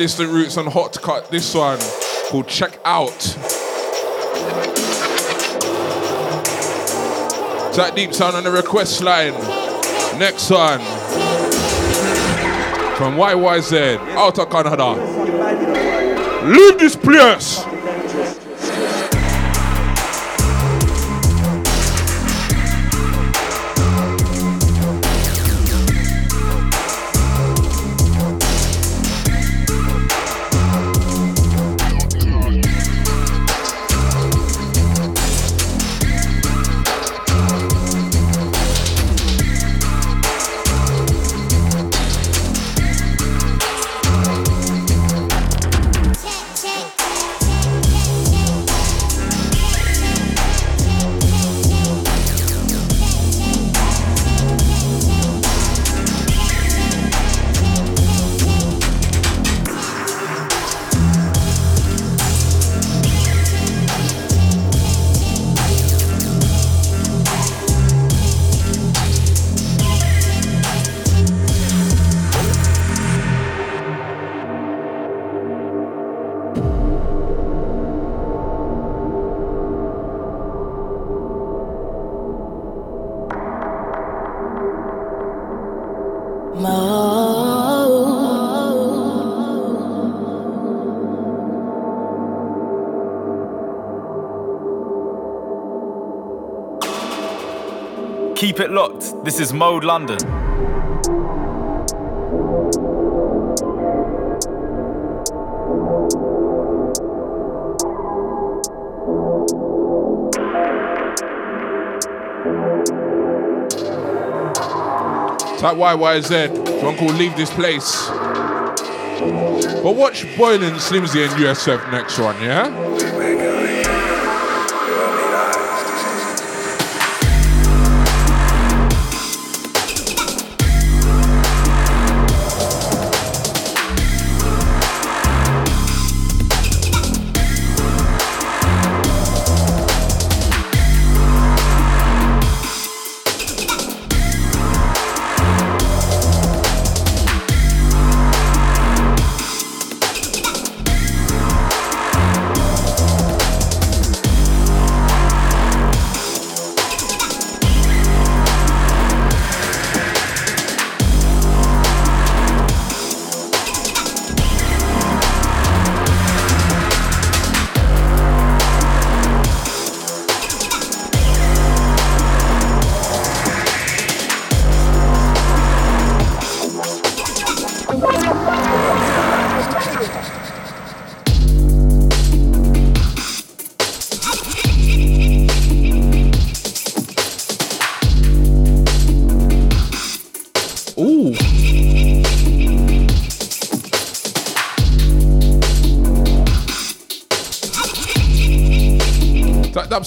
distant roots and hot cut. This one called Check Out. That deep sound on the request line. Next one from YYZ out of Canada. Leave this place. This is Mode London. Type YYZ. One called Leave This Place. But watch Boylan, Slimzy, and USF next one, yeah?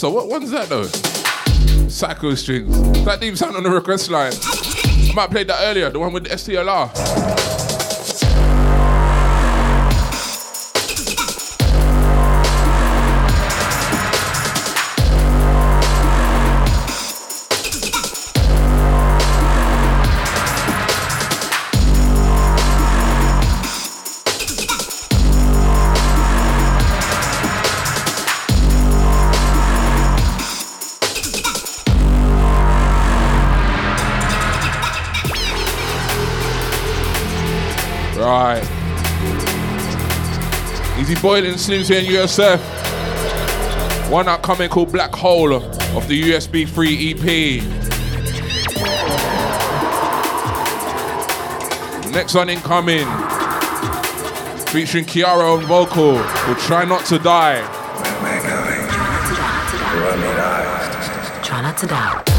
So what one's that though? Psycho strings. That deep sound on the request line. I might have played that earlier, the one with the STLR. Slims here in USF. One upcoming called Black Hole of the USB 3 EP. Next one incoming. Featuring Kiara on vocal. We'll try not to die. Try not to die.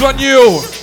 Cut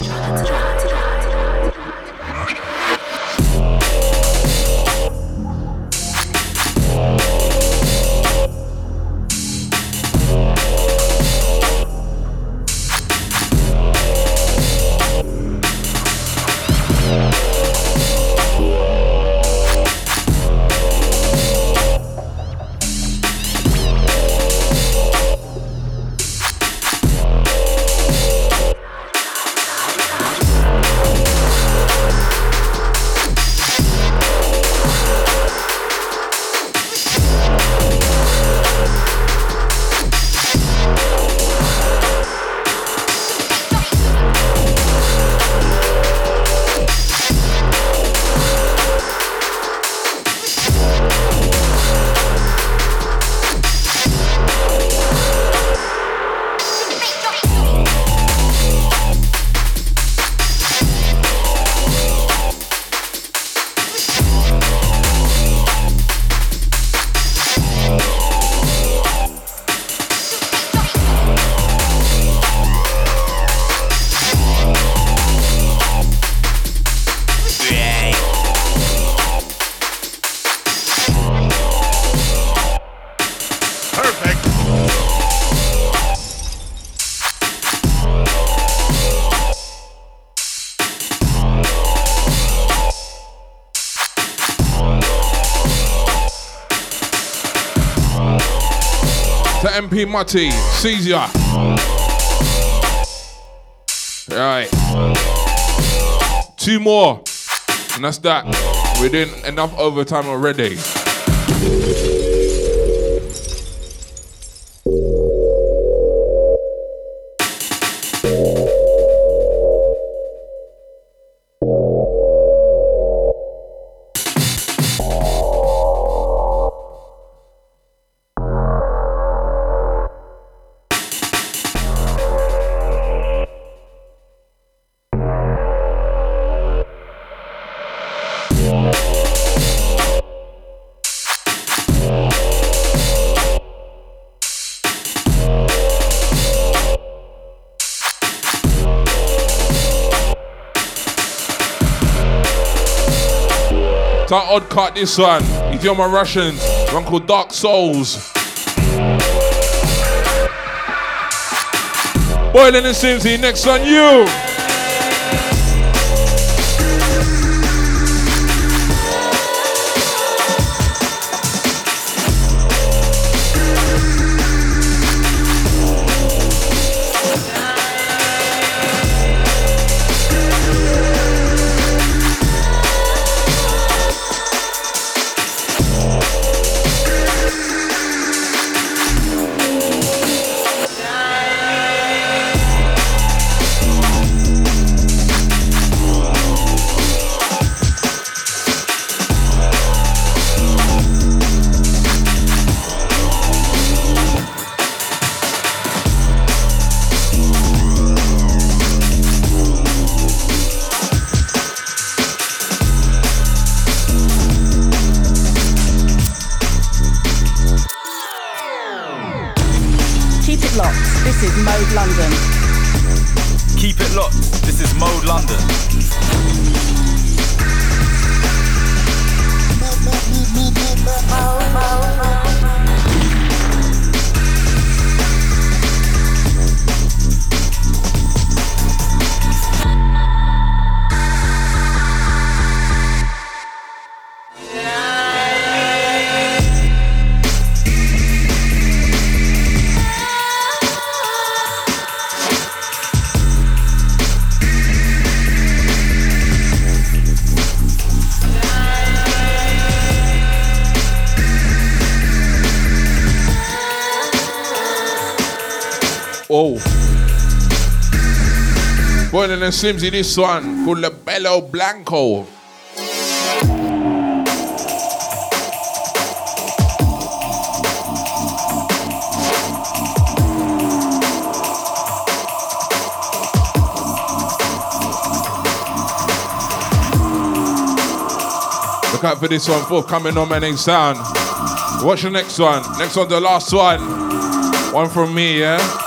Mutty, sees ya. Right. Two more. And that's that. We're doing enough overtime already. That this one. If you're my Russians, one called Dark Souls. Boylan and Simsy, next on you. And Slimsy, this one called the Bello Blanco. Look out for this one, forthcoming on my next sound. Watch the next one. Next one, the last one. One from me, yeah?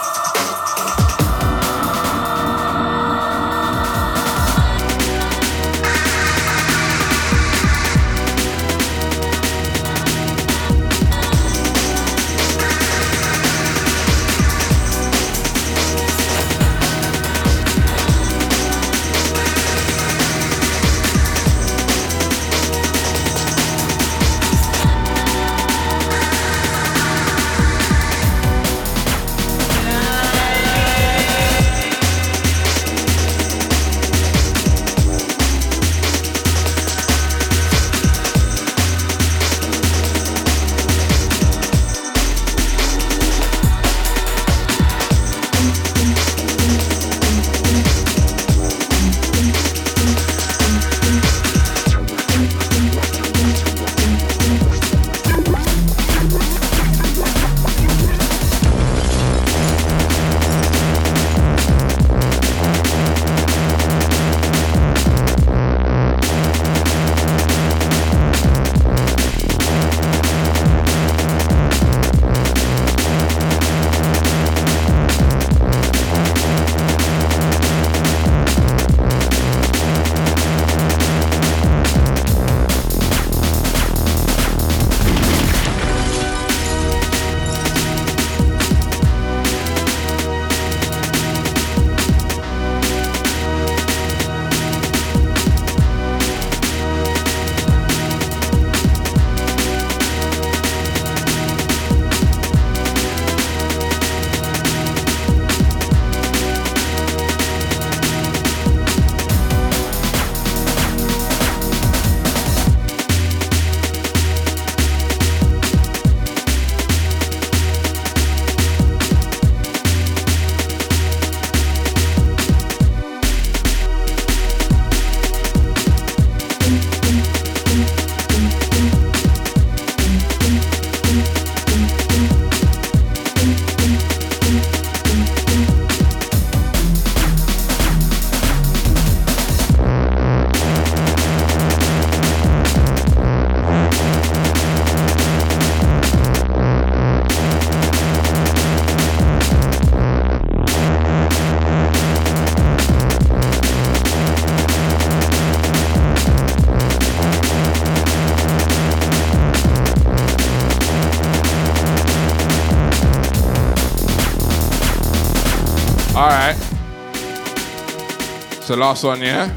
The last one, yeah?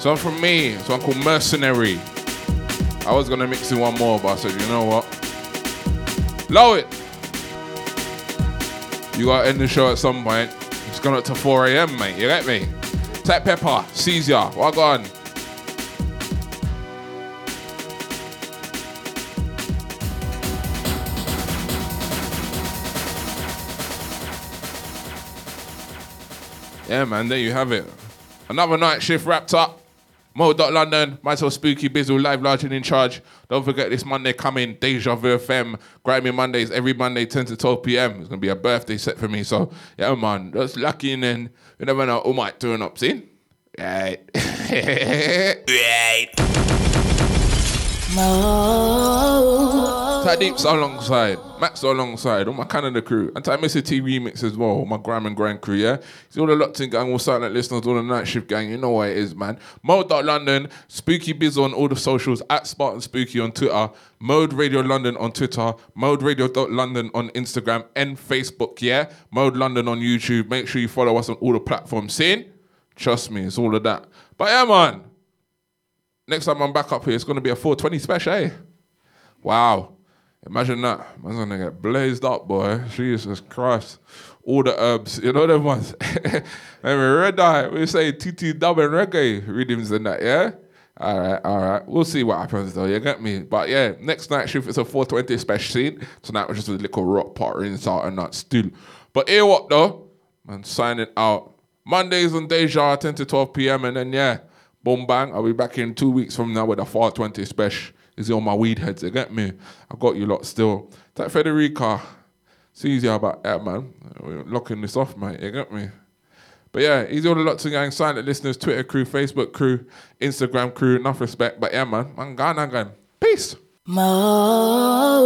So from me, it's one called Mercenary. I was gonna mix in one more, but I said, you know what? Low it. You gotta end the show at some point. It's gone up to 4 a.m., mate. You get me? Tap Pepper, Caesar, what on? Yeah, man, there you have it. Another night shift wrapped up. Mode.London, myself Spooky Bizzle, live, large and in charge. Don't forget this Monday coming, Deja Vu FM, Grimy Mondays, every Monday, 10 to 12 p.m. It's going to be a birthday set for me. So, yeah, man, just lucky and then you never know who might turn up, see? Right. right. Ty Deeps alongside, Max alongside, all my Canada crew, and Ty Mr. T remix as well, my Gram and Grand crew, yeah? See all the locked in gang, all silent listeners, all the night shift gang, you know what it is, man. Mode.London, Spooky Biz on all the socials, at Spartan Spooky on Twitter, Mode Radio London on Twitter, Mode Radio London on Instagram and Facebook, yeah? Mode London on YouTube. Make sure you follow us on all the platforms. Seeing? Trust me, it's all of that. But yeah, man. Next time I'm back up here, it's gonna be a 420 special, eh? Wow. Imagine that. Man's gonna get blazed up, boy. Jesus Christ. All the herbs, you know them ones. Maybe red eye, we say TT dub and reggae rhythms and that, yeah? All right, all right. We'll see what happens though. You get me? But yeah, next night shift is a 420 special scene. Tonight was just a little rock part inside and that still. But here what though? Man, signing out. Mondays on Deja, 10 to 12 p.m. And then yeah, boom bang. I'll be back in two weeks from now with a 420 special. Is it on my weed heads, you get me? I got you lot still. That Federica, it's easy about that, man. We're locking this off, mate, you get me? But yeah, easy all the lot to gang, silent listeners, Twitter crew, Facebook crew, Instagram crew, enough respect. But yeah, man, man, gone again. Peace. Mo.